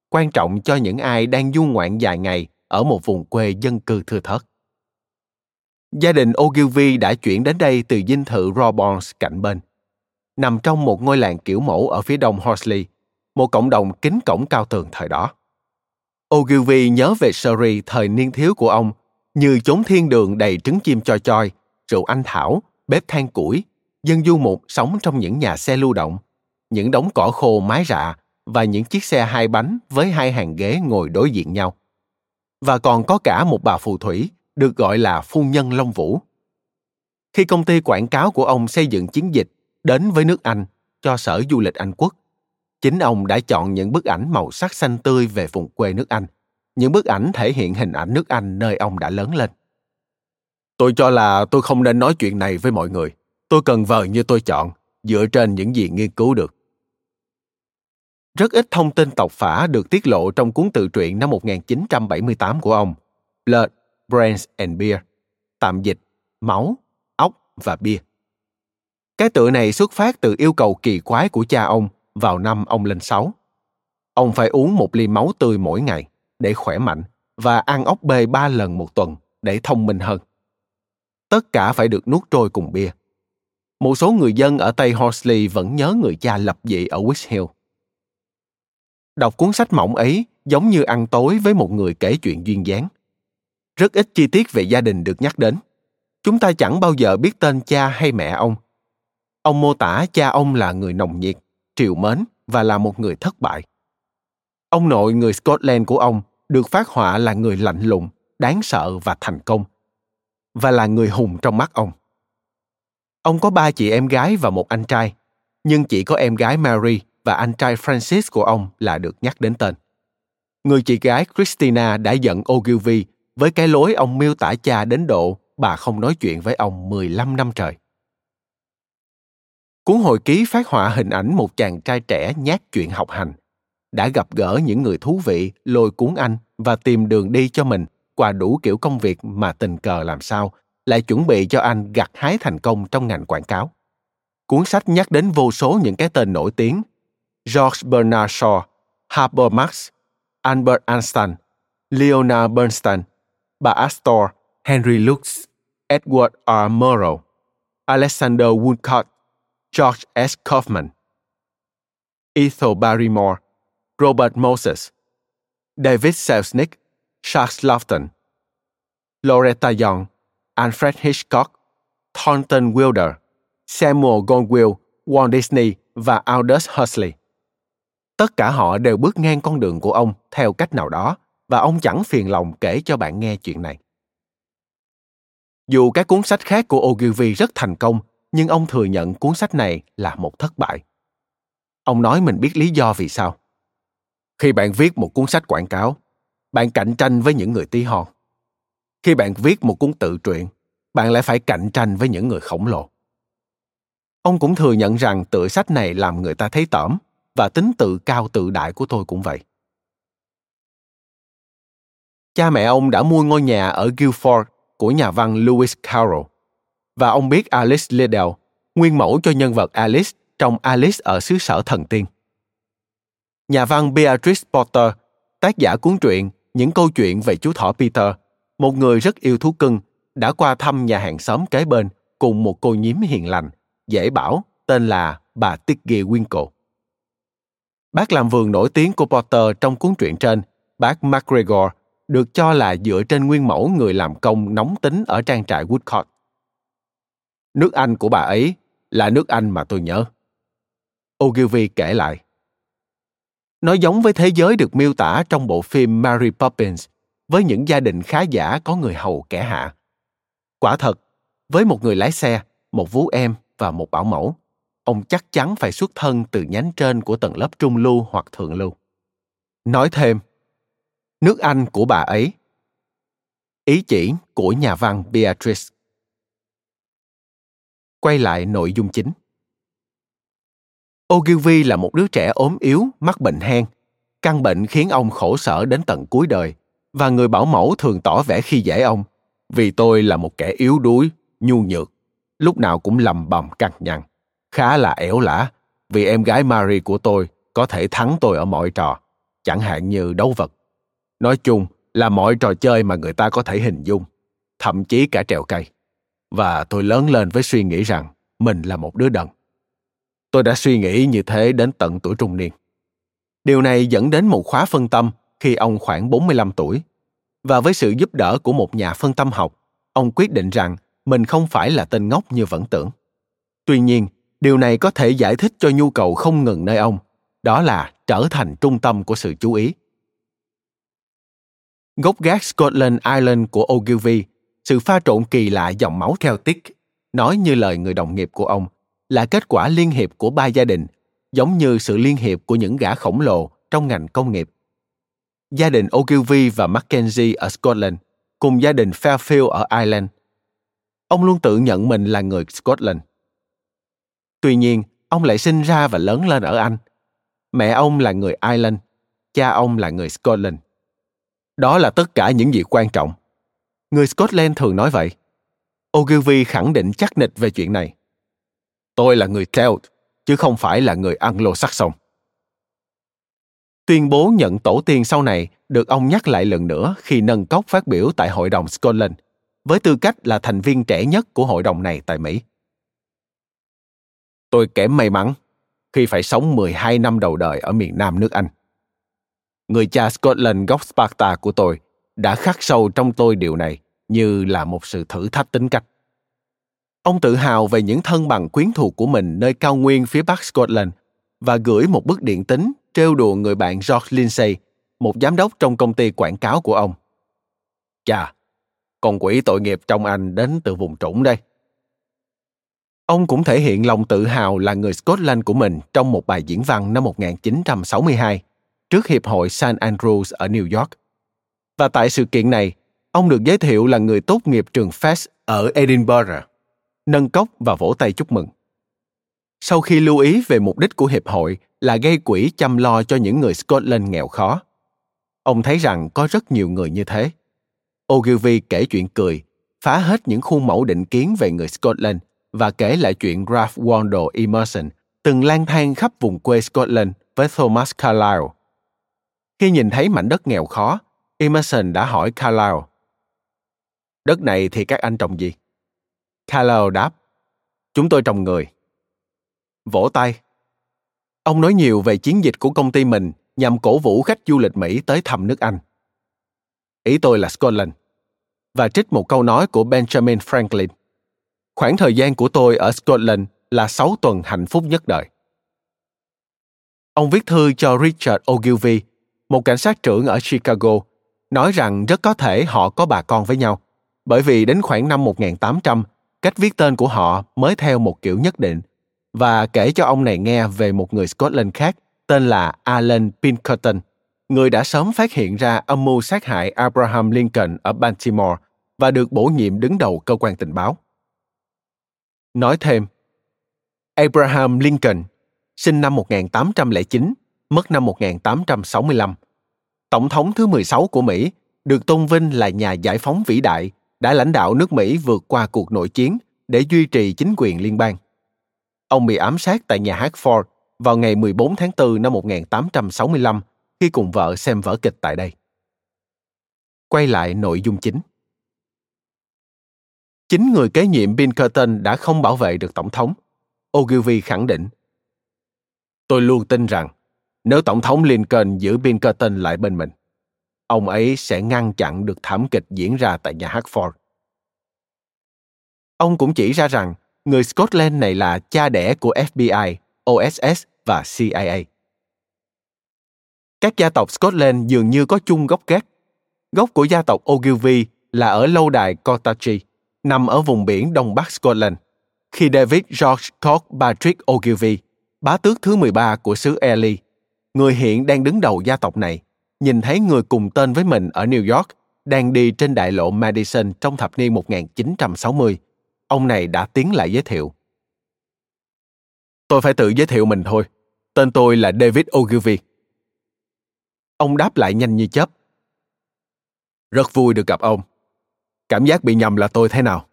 Quan trọng cho những ai đang du ngoạn dài ngày ở một vùng quê dân cư thưa thớt. Gia đình Ogilvy đã chuyển đến đây từ dinh thự Robbins cạnh bên. Nằm trong một ngôi làng kiểu mẫu ở phía đông Horsley, một cộng đồng kính cổng cao tường thời đó. Ogilvy nhớ về Surrey thời niên thiếu của ông như chốn thiên đường đầy trứng chim choi choi, rượu anh thảo, bếp than củi, dân du mục sống trong những nhà xe lưu động, những đống cỏ khô mái rạ và những chiếc xe hai bánh với hai hàng ghế ngồi đối diện nhau. Và còn có cả một bà phù thủy được gọi là phu nhân Long Vũ. Khi công ty quảng cáo của ông xây dựng chiến dịch đến với nước Anh cho Sở Du lịch Anh Quốc, chính ông đã chọn những bức ảnh màu sắc xanh tươi về vùng quê nước Anh, những bức ảnh thể hiện hình ảnh nước Anh nơi ông đã lớn lên. Tôi cho là tôi không nên nói chuyện này với mọi người. Tôi cần vờ như tôi chọn, dựa trên những gì nghiên cứu được. Rất ít thông tin tộc phả được tiết lộ trong cuốn tự truyện năm 1978 của ông, Blood, Brains and Beer, tạm dịch, máu, ốc và bia. Cái tựa này xuất phát từ yêu cầu kỳ quái của cha ông vào năm ông lên sáu. Ông phải uống một ly máu tươi mỗi ngày để khỏe mạnh và ăn ốc bê ba lần một tuần để thông minh hơn. Tất cả phải được nuốt trôi cùng bia. Một số người dân ở Tây Horsley vẫn nhớ người cha lập dị ở West Hill. Đọc cuốn sách mỏng ấy giống như ăn tối với một người kể chuyện duyên dáng. Rất ít chi tiết về gia đình được nhắc đến. chúng ta chẳng bao giờ biết tên cha hay mẹ ông ông mô tả cha ông là người nồng nhiệt, triều mến và là một người thất bại ông nội người scotland của ông được phát họa là người lạnh lùng, đáng sợ và thành công và là người hùng trong mắt ông ông có ba chị em gái và một anh trai nhưng chỉ có em gái mary và anh trai francis của ông là được nhắc đến tên người chị gái christina đã giận ogilvy với cái lối ông miêu tả cha đến độ bà không nói chuyện với ông 15 năm trời. Cuốn hồi ký phát họa hình ảnh một chàng trai trẻ nhát chuyện học hành, đã gặp gỡ những người thú vị lôi cuốn anh và tìm đường đi cho mình qua đủ kiểu công việc mà tình cờ làm sao lại chuẩn bị cho anh gặt hái thành công trong ngành quảng cáo. Cuốn sách nhắc đến vô số những cái tên nổi tiếng George Bernard Shaw, Harper Marx, Albert Einstein, Leonard Bernstein, bà Astor, Henry Lux, Edward R. Murrow, Alexander Woodcock, George S. Kaufman, Ethel Barrymore, Robert Moses, David Selznick, Charles Lofton, Loretta Young, Alfred Hitchcock, Thornton Wilder, Samuel Goldwyn, Walt Disney và Aldous Huxley. Tất cả họ đều bước ngang con đường của ông theo cách nào đó và ông chẳng phiền lòng kể cho bạn nghe chuyện này. Dù các cuốn sách khác của Ogilvy rất thành công, nhưng ông thừa nhận cuốn sách này là một thất bại. Ông nói mình biết lý do vì sao. Khi bạn viết một cuốn sách quảng cáo, bạn cạnh tranh với những người tí hon. Khi bạn viết một cuốn tự truyện, bạn lại phải cạnh tranh với những người khổng lồ. Ông cũng thừa nhận rằng tựa sách này làm người ta thấy tởm và tính tự cao tự đại của tôi cũng vậy. Cha mẹ ông đã mua ngôi nhà ở Guildford của nhà văn Lewis Carroll. Và ông biết Alice Liddell, nguyên mẫu cho nhân vật Alice trong Alice ở xứ sở thần tiên. Nhà văn Beatrice Potter, tác giả cuốn truyện những câu chuyện về chú thỏ Peter, một người rất yêu thú cưng, đã qua thăm nhà hàng xóm kế bên cùng một cô nhím hiền lành, dễ bảo, tên là bà Tiggy Winkle. Bác làm vườn nổi tiếng của Potter trong cuốn truyện trên, bác MacGregor, được cho là dựa trên nguyên mẫu người làm công nóng tính ở trang trại Woodcock. Nước Anh của bà ấy là nước Anh mà tôi nhớ. Ogilvy kể lại. Nó giống với thế giới được miêu tả trong bộ phim Mary Poppins với những gia đình khá giả có người hầu kẻ hạ. Quả thật, với một người lái xe, một vú em và một bảo mẫu, ông chắc chắn phải xuất thân từ nhánh trên của tầng lớp trung lưu hoặc thượng lưu. Nói thêm, nước Anh của bà ấy. Ý chỉ của nhà văn Beatrice. Quay lại nội dung chính. Ogilvy là một đứa trẻ ốm yếu, mắc bệnh hen. Căn bệnh khiến ông khổ sở đến tận cuối đời, và người bảo mẫu thường tỏ vẻ khi dễ ông, vì tôi là một kẻ yếu đuối, nhu nhược, lúc nào cũng lầm bầm cằn nhằn, khá là ẻo lả, vì em gái Mary của tôi có thể thắng tôi ở mọi trò, chẳng hạn như đấu vật. Nói chung là mọi trò chơi mà người ta có thể hình dung thậm chí cả trèo cây. Và tôi lớn lên với suy nghĩ rằng mình là một đứa đần tôi đã suy nghĩ như thế đến tận tuổi trung niên. Điều này dẫn đến một khóa phân tâm khi ông khoảng 45 tuổi. Và với sự giúp đỡ của một nhà phân tâm học ông quyết định rằng mình không phải là tên ngốc như vẫn tưởng. Tuy nhiên điều này có thể giải thích cho nhu cầu không ngừng nơi ông đó là trở thành trung tâm của sự chú ý. Gốc gác Scotland Island của Ogilvy, sự pha trộn kỳ lạ dòng máu Celtic, nói như lời người đồng nghiệp của ông, là kết quả liên hiệp của ba gia đình, giống như sự liên hiệp của những gã khổng lồ trong ngành công nghiệp. Gia đình Ogilvy và Mackenzie ở Scotland, cùng gia đình Fairfield ở Ireland. Ông luôn tự nhận mình là người Scotland. Tuy nhiên, ông lại sinh ra và lớn lên ở Anh. Mẹ ông là người Ireland, cha ông là người Scotland. Đó là tất cả những gì quan trọng. Người Scotland thường nói vậy. Ogilvy khẳng định chắc nịch về chuyện này. Tôi là người Celt, chứ không phải là người Anglo-Saxon. Tuyên bố nhận tổ tiên sau này được ông nhắc lại lần nữa khi nâng cốc phát biểu tại Hội đồng Scotland, với tư cách là thành viên trẻ nhất của hội đồng này tại Mỹ. Tôi kém may mắn khi phải sống 12 năm đầu đời ở miền Nam nước Anh người cha Scotland gốc Sparta của tôi đã khắc sâu trong tôi điều này như là một sự thử thách tính cách. Ông tự hào về những thân bằng quyến thuộc của mình nơi cao nguyên phía bắc Scotland và gửi một bức điện tín trêu đùa người bạn George Lindsay, một giám đốc trong công ty quảng cáo của ông. Chà, con quỷ tội nghiệp trong anh đến từ vùng trũng đây. Ông cũng thể hiện lòng tự hào là người Scotland của mình trong một bài diễn văn năm 1962 trước Hiệp hội St. Andrews ở New York. Và tại sự kiện này, ông được giới thiệu là người tốt nghiệp trường Fest ở Edinburgh, nâng cốc và vỗ tay chúc mừng. Sau khi lưu ý về mục đích của hiệp hội là gây quỹ chăm lo cho những người Scotland nghèo khó, ông thấy rằng có rất nhiều người như thế. Ogilvy kể chuyện cười, phá hết những khuôn mẫu định kiến về người Scotland và kể lại chuyện Ralph Waldo Emerson từng lang thang khắp vùng quê Scotland với Thomas Carlyle. Khi nhìn thấy mảnh đất nghèo khó, Emerson đã hỏi Carlyle, Đất này thì các anh trồng gì? Carlyle đáp, Chúng tôi trồng người. Vỗ tay. Ông nói nhiều về chiến dịch của công ty mình nhằm cổ vũ khách du lịch Mỹ tới thăm nước Anh. Ý tôi là Scotland. Và trích một câu nói của Benjamin Franklin. Khoảng thời gian của tôi ở Scotland là 6 tuần hạnh phúc nhất đời. Ông viết thư cho Richard Ogilvy, một cảnh sát trưởng ở Chicago, nói rằng rất có thể họ có bà con với nhau, bởi vì đến khoảng năm 1800, cách viết tên của họ mới theo một kiểu nhất định, và kể cho ông này nghe về một người Scotland khác tên là Alan Pinkerton, người đã sớm phát hiện ra âm mưu sát hại Abraham Lincoln ở Baltimore và được bổ nhiệm đứng đầu cơ quan tình báo. Nói thêm, Abraham Lincoln, sinh năm 1809, mất năm 1865. Tổng thống thứ 16 của Mỹ, được tôn vinh là nhà giải phóng vĩ đại, đã lãnh đạo nước Mỹ vượt qua cuộc nội chiến để duy trì chính quyền liên bang. Ông bị ám sát tại nhà hát Ford vào ngày 14 tháng 4 năm 1865 khi cùng vợ xem vở kịch tại đây. Quay lại nội dung chính. Chính người kế nhiệm Pinkerton đã không bảo vệ được tổng thống. Ogilvy khẳng định. Tôi luôn tin rằng nếu tổng thống Lincoln giữ Pinkerton lại bên mình, ông ấy sẽ ngăn chặn được thảm kịch diễn ra tại nhà hát Ford. Ông cũng chỉ ra rằng người Scotland này là cha đẻ của FBI, OSS và CIA. Các gia tộc Scotland dường như có chung gốc gác. Gốc của gia tộc Ogilvy là ở lâu đài Cotachi, nằm ở vùng biển đông bắc Scotland. Khi David George Kirkpatrick Ogilvy, bá tước thứ 13 của xứ Ely, người hiện đang đứng đầu gia tộc này, nhìn thấy người cùng tên với mình ở New York đang đi trên đại lộ Madison trong thập niên 1960, ông này đã tiến lại giới thiệu. Tôi phải tự giới thiệu mình thôi. Tên tôi là David Ogilvy. Ông đáp lại nhanh như chớp. Rất vui được gặp ông. Cảm giác bị nhầm là tôi thế nào?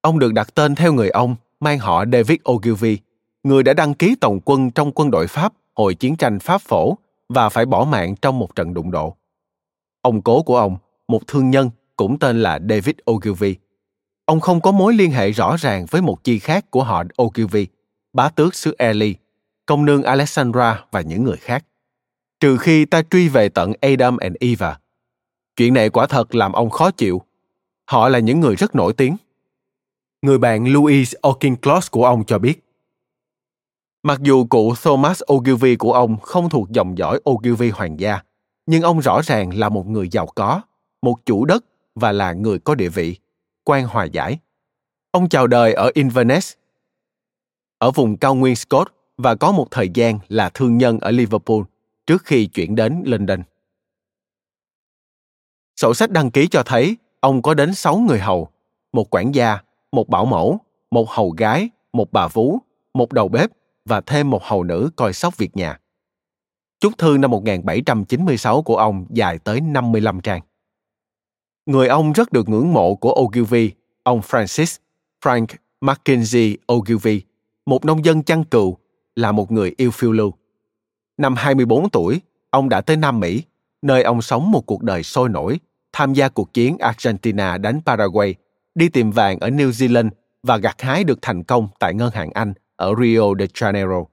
Ông được đặt tên theo người ông, mang họ David Ogilvy, người đã đăng ký tổng quân trong quân đội Pháp hồi chiến tranh Pháp phổ và phải bỏ mạng trong một trận đụng độ. Ông cố của ông, một thương nhân, cũng tên là David Ogilvy. Ông không có mối liên hệ rõ ràng với một chi khác của họ Ogilvy, bá tước xứ Ely, công nương Alexandra và những người khác. Trừ khi ta truy về tận Adam and Eva. Chuyện này quả thật làm ông khó chịu. Họ là những người rất nổi tiếng. Người bạn Louis Auchincloss của ông cho biết. Mặc dù cụ Thomas Ogilvy của ông không thuộc dòng dõi Ogilvy hoàng gia, nhưng ông rõ ràng là một người giàu có, một chủ đất và là người có địa vị, quan hòa giải. Ông chào đời ở Inverness, ở vùng cao nguyên Scott và có một thời gian là thương nhân ở Liverpool trước khi chuyển đến London. Sổ sách đăng ký cho thấy ông có đến 6 người hầu, một quản gia, một bảo mẫu, một hầu gái, một bà vú, một đầu bếp và thêm một hầu nữ coi sóc việc nhà. Chúc thư năm 1796 của ông dài tới 55 trang. Người ông rất được ngưỡng mộ của Ogilvy, ông Francis, Frank Mackenzie Ogilvy, một nông dân chăn cừu, là một người yêu phiêu lưu. Năm 24 tuổi, ông đã tới Nam Mỹ, nơi ông sống một cuộc đời sôi nổi, tham gia cuộc chiến Argentina đánh Paraguay, đi tìm vàng ở New Zealand và gặt hái được thành công tại ngân hàng Anh ở Rio de Janeiro.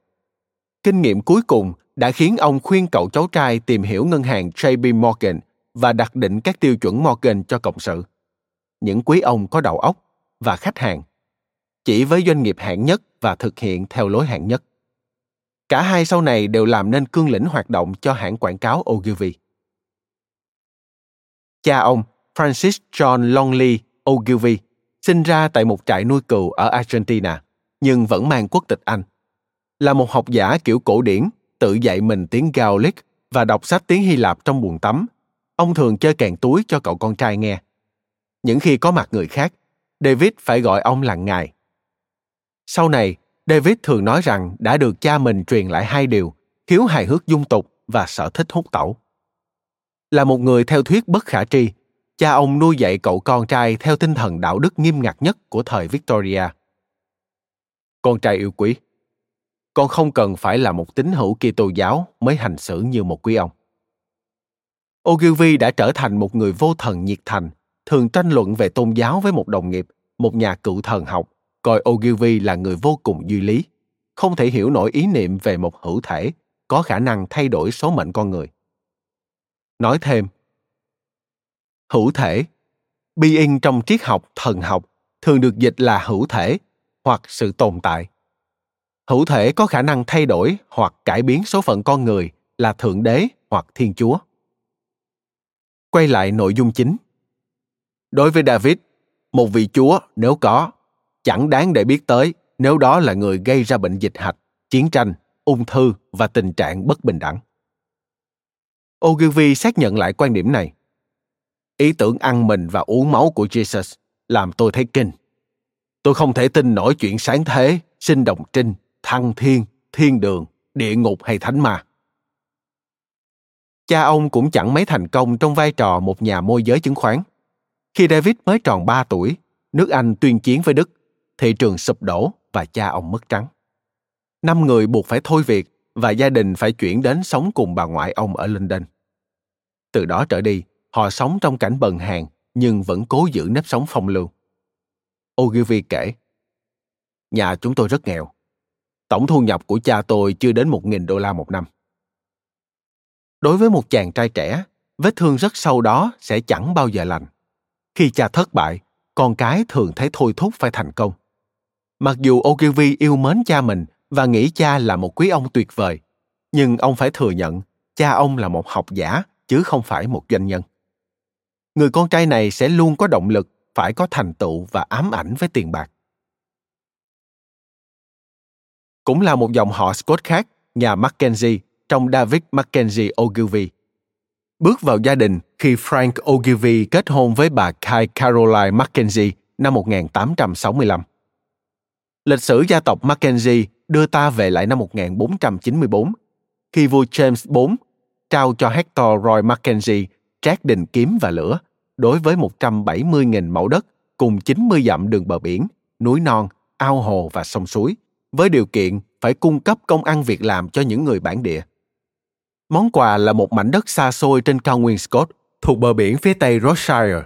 Kinh nghiệm cuối cùng đã khiến ông khuyên cậu cháu trai tìm hiểu ngân hàng JP Morgan và đặt định các tiêu chuẩn Morgan cho cộng sự. Những quý ông có đầu óc và khách hàng. chỉ với doanh nghiệp hạng nhất và thực hiện theo lối hạng nhất. Cả hai sau này đều làm nên cương lĩnh hoạt động cho hãng quảng cáo Ogilvy. Cha ông, Francis John Longley Ogilvy, sinh ra tại một trại nuôi cừu ở Argentina, nhưng vẫn mang quốc tịch Anh. Là một học giả kiểu cổ điển, tự dạy mình tiếng Gaelic và đọc sách tiếng Hy Lạp trong buồng tắm. Ông thường chơi kèn túi cho cậu con trai nghe. Những khi có mặt người khác, David phải gọi ông là ngài. Sau này, David thường nói rằng đã được cha mình truyền lại hai điều, khiếu hài hước dung tục và sở thích hút tẩu. Là một người theo thuyết bất khả tri, cha ông nuôi dạy cậu con trai theo tinh thần đạo đức nghiêm ngặt nhất của thời Victoria. Con trai yêu quý, con không cần phải là một tín hữu Kitô giáo mới hành xử như một quý ông. Ogilvy đã trở thành một người vô thần nhiệt thành, thường tranh luận về tôn giáo với một đồng nghiệp, một nhà cựu thần học, coi Ogilvy là người vô cùng duy lý, không thể hiểu nổi ý niệm về một hữu thể có khả năng thay đổi số mệnh con người. Nói thêm, hữu thể, being trong triết học thần học thường được dịch là hữu thể hoặc sự tồn tại. Hữu thể có khả năng thay đổi hoặc cải biến số phận con người là thượng đế hoặc thiên chúa. Quay lại nội dung chính. Đối với David, một vị chúa nếu có, chẳng đáng để biết tới nếu đó là người gây ra bệnh dịch hạch, chiến tranh, ung thư và tình trạng bất bình đẳng. Ogilvy xác nhận lại quan điểm này. Ý tưởng ăn mình và uống máu của Jesus làm tôi thấy kinh. Tôi không thể tin nổi chuyện sáng thế, sinh đồng trinh, thăng thiên, thiên đường, địa ngục hay thánh ma. Cha ông cũng chẳng mấy thành công trong vai trò một nhà môi giới chứng khoán. Khi David mới tròn 3 tuổi, nước Anh tuyên chiến với Đức, thị trường sụp đổ và cha ông mất trắng. Năm người buộc phải thôi việc và gia đình phải chuyển đến sống cùng bà ngoại ông ở London. Từ đó trở đi, họ sống trong cảnh bần hàng nhưng vẫn cố giữ nếp sống phong lưu. Ogilvy kể, Nhà chúng tôi rất nghèo. Tổng thu nhập của cha tôi chưa đến một nghìn đô la một năm. Đối với một chàng trai trẻ, vết thương rất sâu đó sẽ chẳng bao giờ lành. Khi cha thất bại, con cái thường thấy thôi thúc phải thành công. Mặc dù Ogilvy yêu mến cha mình và nghĩ cha là một quý ông tuyệt vời, nhưng ông phải thừa nhận cha ông là một học giả chứ không phải một doanh nhân. Người con trai này sẽ luôn có động lực phải có thành tựu và ám ảnh với tiền bạc. Cũng là một dòng họ Scott khác, nhà Mackenzie trong David Mackenzie Ogilvy. Bước vào gia đình khi Frank Ogilvy kết hôn với bà Kai Caroline Mackenzie năm 1865. Lịch sử gia tộc Mackenzie đưa ta về lại năm 1494, khi vua James IV trao cho Hector Roy Mackenzie trát đình kiếm và lửa đối với 170.000 mẫu đất cùng 90 dặm đường bờ biển, núi non, ao hồ và sông suối, với điều kiện phải cung cấp công ăn việc làm cho những người bản địa. Món quà là một mảnh đất xa xôi trên cao nguyên Scott thuộc bờ biển phía tây Rothshire.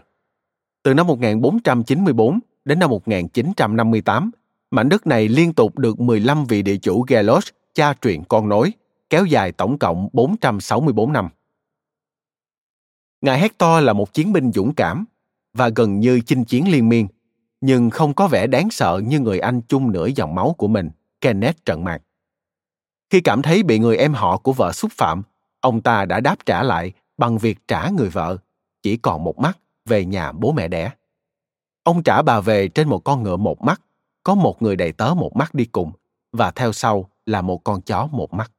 Từ năm 1494 đến năm 1958, mảnh đất này liên tục được 15 vị địa chủ Gelos cha truyền con nối, kéo dài tổng cộng 464 năm. Ngài Hector là một chiến binh dũng cảm và gần như chinh chiến liên miên, nhưng không có vẻ đáng sợ như người anh chung nửa dòng máu của mình, Kenneth trận mạc. Khi cảm thấy bị người em họ của vợ xúc phạm, ông ta đã đáp trả lại bằng việc trả người vợ, chỉ còn một mắt về nhà bố mẹ đẻ. Ông trả bà về trên một con ngựa một mắt, có một người đầy tớ một mắt đi cùng, và theo sau là một con chó một mắt.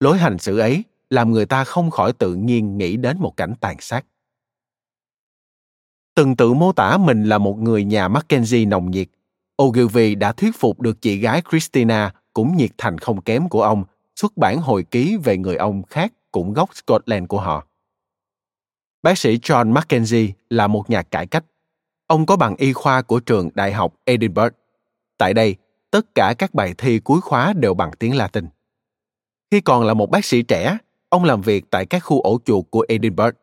Lối hành xử ấy làm người ta không khỏi tự nhiên nghĩ đến một cảnh tàn sát. Từng tự mô tả mình là một người nhà Mackenzie nồng nhiệt, Ogilvy đã thuyết phục được chị gái Christina cũng nhiệt thành không kém của ông xuất bản hồi ký về người ông khác cũng gốc Scotland của họ. Bác sĩ John Mackenzie là một nhà cải cách. Ông có bằng y khoa của trường Đại học Edinburgh. Tại đây, tất cả các bài thi cuối khóa đều bằng tiếng Latin. Khi còn là một bác sĩ trẻ, ông làm việc tại các khu ổ chuột của Edinburgh.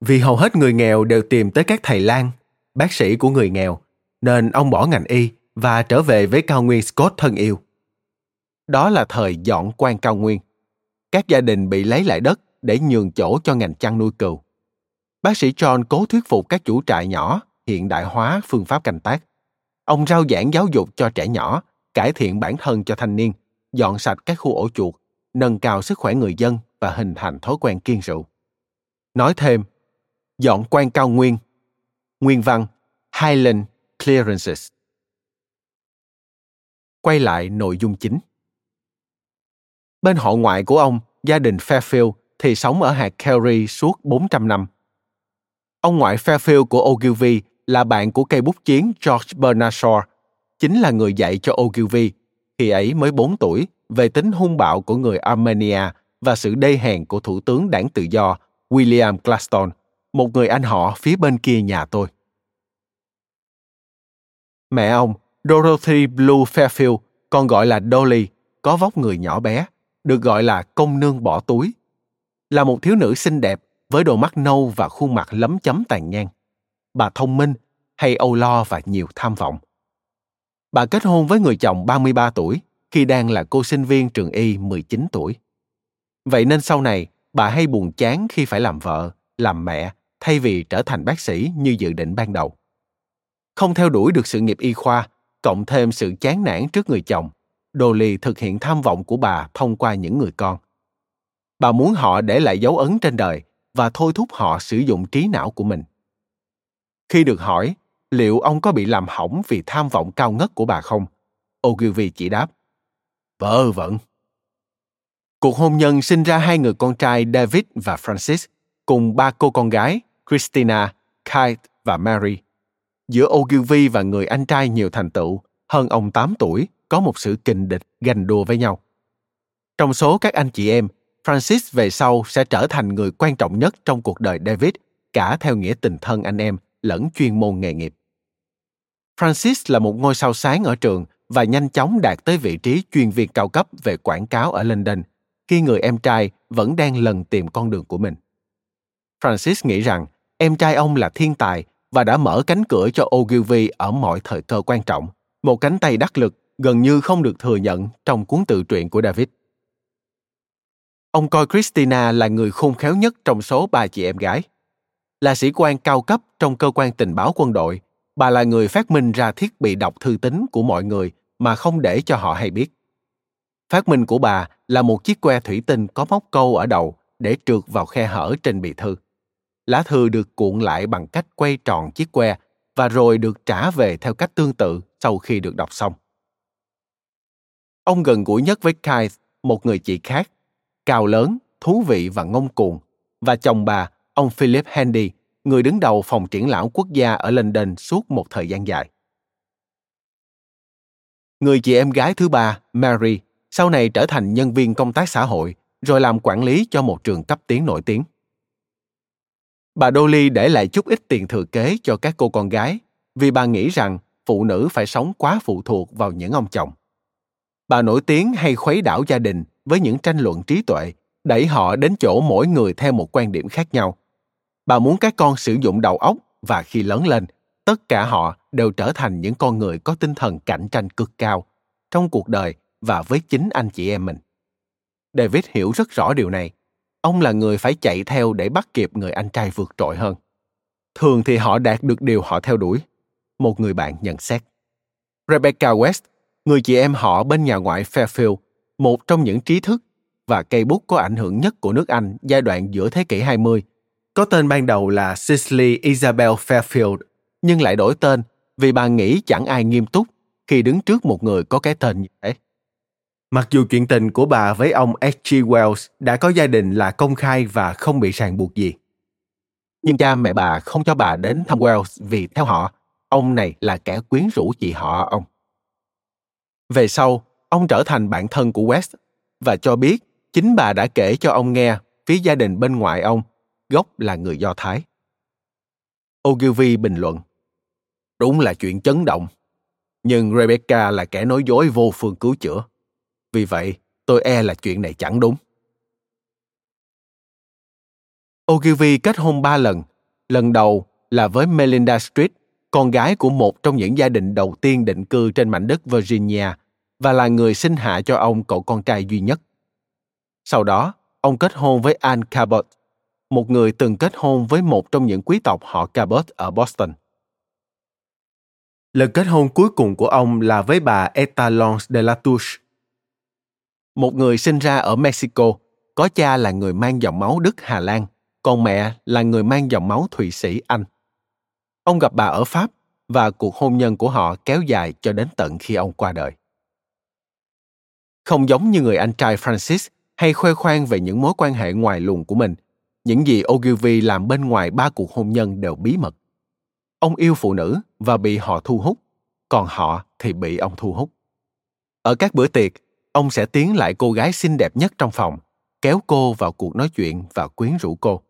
Vì hầu hết người nghèo đều tìm tới các thầy lang, bác sĩ của người nghèo, nên ông bỏ ngành y và trở về với cao nguyên Scott thân yêu. Đó là thời dọn quan cao nguyên. Các gia đình bị lấy lại đất để nhường chỗ cho ngành chăn nuôi cừu. Bác sĩ John cố thuyết phục các chủ trại nhỏ hiện đại hóa phương pháp canh tác. Ông rao giảng giáo dục cho trẻ nhỏ, cải thiện bản thân cho thanh niên, dọn sạch các khu ổ chuột, nâng cao sức khỏe người dân và hình thành thói quen kiêng rượu. Nói thêm, dọn quan cao nguyên, nguyên văn Highland Clearances. Quay lại nội dung chính. Bên họ ngoại của ông, gia đình Fairfield thì sống ở hạt Kerry suốt 400 năm. Ông ngoại Fairfield của Ogilvy là bạn của cây bút chiến George Bernard Shaw, chính là người dạy cho Ogilvy, khi ấy mới 4 tuổi, về tính hung bạo của người Armenia và sự đê hèn của thủ tướng đảng tự do William Glaston, một người anh họ phía bên kia nhà tôi. Mẹ ông, Dorothy Blue Fairfield, còn gọi là Dolly, có vóc người nhỏ bé, được gọi là công nương bỏ túi. Là một thiếu nữ xinh đẹp với đôi mắt nâu và khuôn mặt lấm chấm tàn nhang. Bà thông minh, hay âu lo và nhiều tham vọng. Bà kết hôn với người chồng 33 tuổi khi đang là cô sinh viên trường y 19 tuổi. Vậy nên sau này, bà hay buồn chán khi phải làm vợ, làm mẹ thay vì trở thành bác sĩ như dự định ban đầu. Không theo đuổi được sự nghiệp y khoa, cộng thêm sự chán nản trước người chồng, Dolly thực hiện tham vọng của bà thông qua những người con. Bà muốn họ để lại dấu ấn trên đời và thôi thúc họ sử dụng trí não của mình. Khi được hỏi liệu ông có bị làm hỏng vì tham vọng cao ngất của bà không, Ogilvy chỉ đáp, vợ vẩn. Cuộc hôn nhân sinh ra hai người con trai David và Francis, cùng ba cô con gái Christina, Kate và Mary. Giữa Ogilvy và người anh trai nhiều thành tựu, hơn ông 8 tuổi, có một sự kình địch ganh đua với nhau. Trong số các anh chị em, Francis về sau sẽ trở thành người quan trọng nhất trong cuộc đời David, cả theo nghĩa tình thân anh em lẫn chuyên môn nghề nghiệp. Francis là một ngôi sao sáng ở trường và nhanh chóng đạt tới vị trí chuyên viên cao cấp về quảng cáo ở London, khi người em trai vẫn đang lần tìm con đường của mình. Francis nghĩ rằng em trai ông là thiên tài và đã mở cánh cửa cho Ogilvy ở mọi thời cơ quan trọng, một cánh tay đắc lực gần như không được thừa nhận trong cuốn tự truyện của David. Ông coi Christina là người khôn khéo nhất trong số ba chị em gái. Là sĩ quan cao cấp trong cơ quan tình báo quân đội, bà là người phát minh ra thiết bị đọc thư tín của mọi người mà không để cho họ hay biết. Phát minh của bà là một chiếc que thủy tinh có móc câu ở đầu để trượt vào khe hở trên bì thư. Lá thư được cuộn lại bằng cách quay tròn chiếc que và rồi được trả về theo cách tương tự sau khi được đọc xong. Ông gần gũi nhất với Keith, một người chị khác, cao lớn, thú vị và ngông cuồng, và chồng bà, ông Philip Handy, người đứng đầu phòng triển lãm quốc gia ở London suốt một thời gian dài. Người chị em gái thứ ba, Mary, sau này trở thành nhân viên công tác xã hội, rồi làm quản lý cho một trường cấp tiến nổi tiếng. Bà Dolly để lại chút ít tiền thừa kế cho các cô con gái vì bà nghĩ rằng phụ nữ phải sống quá phụ thuộc vào những ông chồng. Bà nổi tiếng hay khuấy đảo gia đình với những tranh luận trí tuệ, đẩy họ đến chỗ mỗi người theo một quan điểm khác nhau. Bà muốn các con sử dụng đầu óc và khi lớn lên, tất cả họ đều trở thành những con người có tinh thần cạnh tranh cực cao trong cuộc đời và với chính anh chị em mình. David hiểu rất rõ điều này. Ông là người phải chạy theo để bắt kịp người anh trai vượt trội hơn. Thường thì họ đạt được điều họ theo đuổi. Một người bạn nhận xét. Rebecca West, người chị em họ bên nhà ngoại Fairfield, một trong những trí thức và cây bút có ảnh hưởng nhất của nước Anh giai đoạn giữa thế kỷ 20, có tên ban đầu là Cicely Isabel Fairfield, nhưng lại đổi tên vì bà nghĩ chẳng ai nghiêm túc khi đứng trước một người có cái tên như thế. Mặc dù chuyện tình của bà với ông H.G. Wells đã có gia đình là công khai và không bị ràng buộc gì. Nhưng cha mẹ bà không cho bà đến thăm Wells vì theo họ, ông này là kẻ quyến rũ chị họ ông. Về sau, ông trở thành bạn thân của West và cho biết chính bà đã kể cho ông nghe phía gia đình bên ngoài ông, gốc là người Do Thái. Ogilvy bình luận, đúng là chuyện chấn động, nhưng Rebecca là kẻ nói dối vô phương cứu chữa. Vì vậy, tôi e là chuyện này chẳng đúng. Ogilvy kết hôn ba lần. Lần đầu là với Melinda Street, con gái của một trong những gia đình đầu tiên định cư trên mảnh đất Virginia và là người sinh hạ cho ông cậu con trai duy nhất. Sau đó, ông kết hôn với Anne Cabot, một người từng kết hôn với một trong những quý tộc họ Cabot ở Boston. Lần kết hôn cuối cùng của ông là với bà Etalons de la Touche. Một người sinh ra ở Mexico, có cha là người mang dòng máu Đức Hà Lan, còn mẹ là người mang dòng máu Thụy Sĩ Anh. Ông gặp bà ở Pháp và cuộc hôn nhân của họ kéo dài cho đến tận khi ông qua đời. Không giống như người anh trai Francis hay khoe khoang về những mối quan hệ ngoài luồng của mình, những gì Ogilvy làm bên ngoài ba cuộc hôn nhân đều bí mật. Ông yêu phụ nữ và bị họ thu hút, còn họ thì bị ông thu hút. Ở các bữa tiệc, ông sẽ tiến lại cô gái xinh đẹp nhất trong phòng, kéo cô vào cuộc nói chuyện và quyến rũ cô.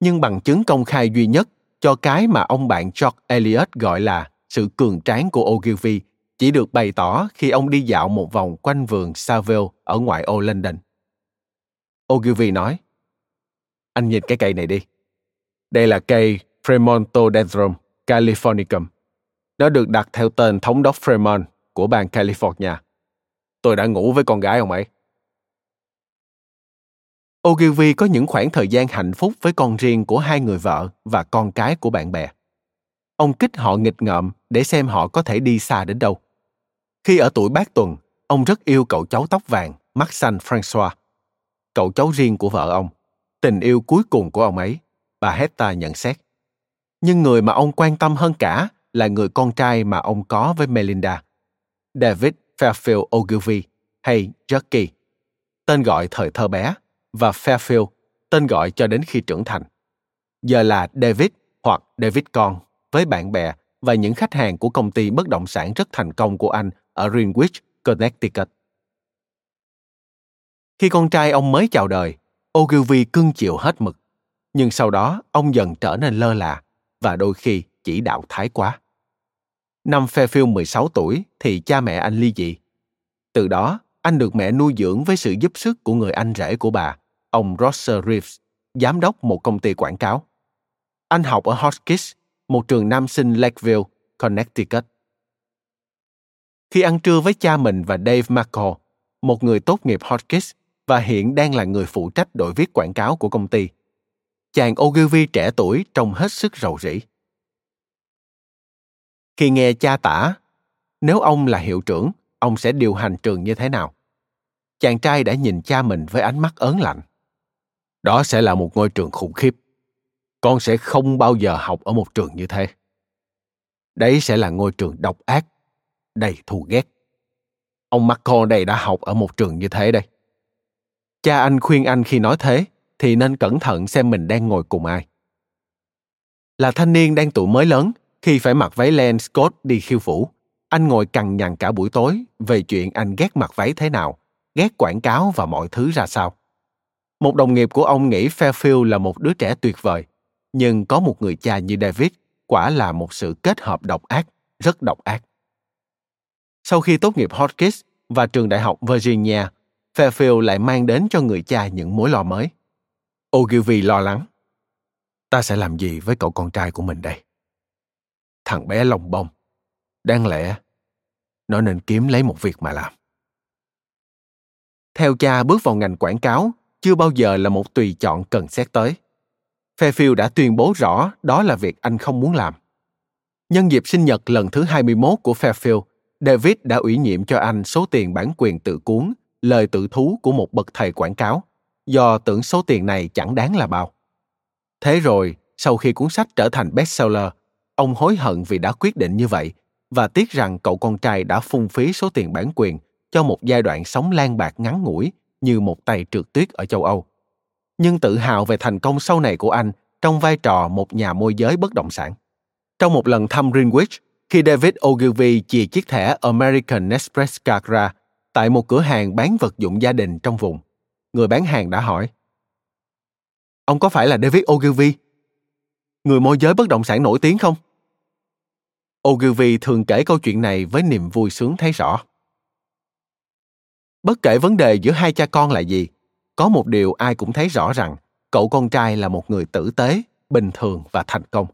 Nhưng bằng chứng công khai duy nhất cho cái mà ông bạn George Eliot gọi là sự cường tráng của Ogilvy chỉ được bày tỏ khi ông đi dạo một vòng quanh vườn Savile ở ngoại ô London. Ogilvy nói, anh nhìn cái cây này đi. Đây là cây Fremontodendron californicum. Nó được đặt theo tên thống đốc Fremont của bang California. Tôi đã ngủ với con gái ông ấy. Ogilvy có những khoảng thời gian hạnh phúc với con riêng của hai người vợ và con cái của bạn bè. Ông kích họ nghịch ngợm để xem họ có thể đi xa đến đâu. Khi ở tuổi bát tuần, ông rất yêu cậu cháu tóc vàng, mắt xanh Francois, Cậu cháu riêng của vợ ông, tình yêu cuối cùng của ông ấy, bà Hetta nhận xét. Nhưng người mà ông quan tâm hơn cả là người con trai mà ông có với Melinda, David Fairfield Ogilvy hay Jackie, tên gọi thời thơ bé, và Fairfield, tên gọi cho đến khi trưởng thành. Giờ là David hoặc David con với bạn bè và những khách hàng của công ty bất động sản rất thành công của anh ở Greenwich, Connecticut. Khi con trai ông mới chào đời, Ogilvy cưng chiều hết mực. Nhưng sau đó, ông dần trở nên lơ là và đôi khi chỉ đạo thái quá. Năm Fairfield 16 tuổi thì cha mẹ anh ly dị. Từ đó, anh được mẹ nuôi dưỡng với sự giúp sức của người anh rể của bà, ông Roger Reeves, giám đốc một công ty quảng cáo. Anh học ở Hotchkiss, một trường nam sinh Lakeville, Connecticut. Khi ăn trưa với cha mình và Dave Markle, một người tốt nghiệp Hotchkiss và hiện đang là người phụ trách đội viết quảng cáo của công ty, chàng Ogilvy trẻ tuổi trông hết sức rầu rĩ. Khi nghe cha tả, nếu ông là hiệu trưởng, ông sẽ điều hành trường như thế nào? Chàng trai đã nhìn cha mình với ánh mắt ớn lạnh. Đó sẽ là một ngôi trường khủng khiếp. Con sẽ không bao giờ học ở một trường như thế. Đấy sẽ là ngôi trường độc ác, đầy thù ghét. Ông mccall đây đã học ở một trường như thế đây. Cha anh khuyên anh khi nói thế, thì nên cẩn thận xem mình đang ngồi cùng ai. Là thanh niên đang tuổi mới lớn, khi phải mặc váy len Scott đi khiêu vũ, anh ngồi cằn nhằn cả buổi tối về chuyện anh ghét mặc váy thế nào, ghét quảng cáo và mọi thứ ra sao. Một đồng nghiệp của ông nghĩ Fairfield là một đứa trẻ tuyệt vời, nhưng có một người cha như David quả là một sự kết hợp độc ác, rất độc ác. Sau khi tốt nghiệp Hotchkiss và trường đại học Virginia, Fairfield lại mang đến cho người cha những mối lo mới. Ogilvy lo lắng. Ta sẽ làm gì với cậu con trai của mình đây? Thằng bé lòng bông. Đáng lẽ, nó nên kiếm lấy một việc mà làm. Theo cha bước vào ngành quảng cáo, chưa bao giờ là một tùy chọn cần xét tới. Fairfield đã tuyên bố rõ đó là việc anh không muốn làm. Nhân dịp sinh nhật lần thứ 21 của Fairfield, David đã ủy nhiệm cho anh số tiền bản quyền tự cuốn, lời tự thú của một bậc thầy quảng cáo do tưởng số tiền này chẳng đáng là bao. Thế rồi, sau khi cuốn sách trở thành bestseller, ông hối hận vì đã quyết định như vậy và tiếc rằng cậu con trai đã phung phí số tiền bản quyền cho một giai đoạn sống lan bạc ngắn ngủi như một tay trượt tuyết ở châu Âu. Nhưng tự hào về thành công sau này của anh trong vai trò một nhà môi giới bất động sản. Trong một lần thăm Greenwich, khi David Ogilvy chìa chiếc thẻ American Express card ra tại một cửa hàng bán vật dụng gia đình trong vùng, người bán hàng đã hỏi. Ông có phải là David Ogilvy? Người môi giới bất động sản nổi tiếng không? Ogilvy thường kể câu chuyện này với niềm vui sướng thấy rõ. Bất kể vấn đề giữa hai cha con là gì, có một điều ai cũng thấy rõ rằng cậu con trai là một người tử tế, bình thường và thành công.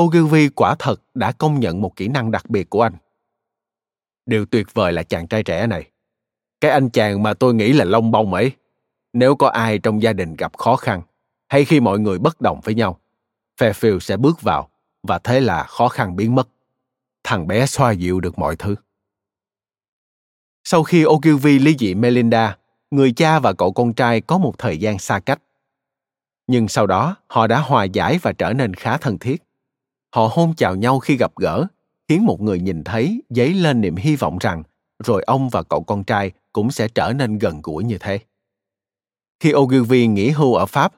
Ogilvy quả thật đã công nhận một kỹ năng đặc biệt của anh. Điều tuyệt vời là chàng trai trẻ này cái anh chàng mà tôi nghĩ là lông bông ấy nếu có ai trong gia đình gặp khó khăn hay khi mọi người bất đồng với nhau fairfield sẽ bước vào và thế là khó khăn biến mất thằng bé xoa dịu được mọi thứ. Sau khi Ogilvy ly dị Melinda, người cha và cậu con trai có một thời gian xa cách. Nhưng sau đó, họ đã hòa giải và trở nên khá thân thiết. Họ hôn chào nhau khi gặp gỡ, khiến một người nhìn thấy dấy lên niềm hy vọng rằng rồi ông và cậu con trai cũng sẽ trở nên gần gũi như thế. Khi Ogilvy nghỉ hưu ở Pháp,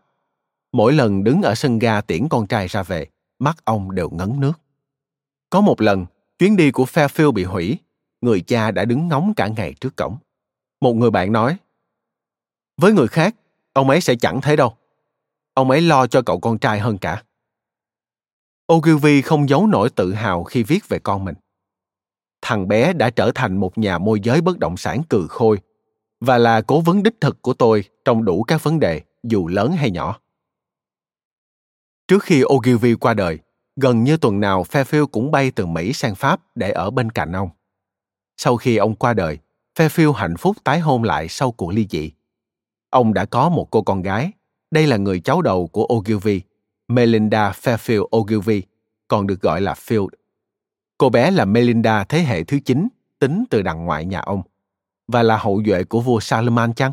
mỗi lần đứng ở sân ga tiễn con trai ra về, mắt ông đều ngấn nước. Có một lần, chuyến đi của Fairfield bị hủy, người cha đã đứng ngóng cả ngày trước cổng. Một người bạn nói, với người khác, ông ấy sẽ chẳng thấy đâu. Ông ấy lo cho cậu con trai hơn cả. Ogilvy không giấu nổi tự hào khi viết về con mình. Thằng bé đã trở thành một nhà môi giới bất động sản cừ khôi và là cố vấn đích thực của tôi trong đủ các vấn đề, dù lớn hay nhỏ. Trước khi Ogilvy qua đời, gần như tuần nào Fairfield cũng bay từ Mỹ sang Pháp để ở bên cạnh ông. Sau khi ông qua đời, Fairfield hạnh phúc tái hôn lại sau cuộc ly dị. Ông đã có một cô con gái. Đây là người cháu đầu của Ogilvy, Melinda Fairfield Ogilvy, còn được gọi là Field. Cô bé là Melinda thế hệ thứ 9, tính từ đằng ngoại nhà ông, và là hậu duệ của vua Salomon chăng?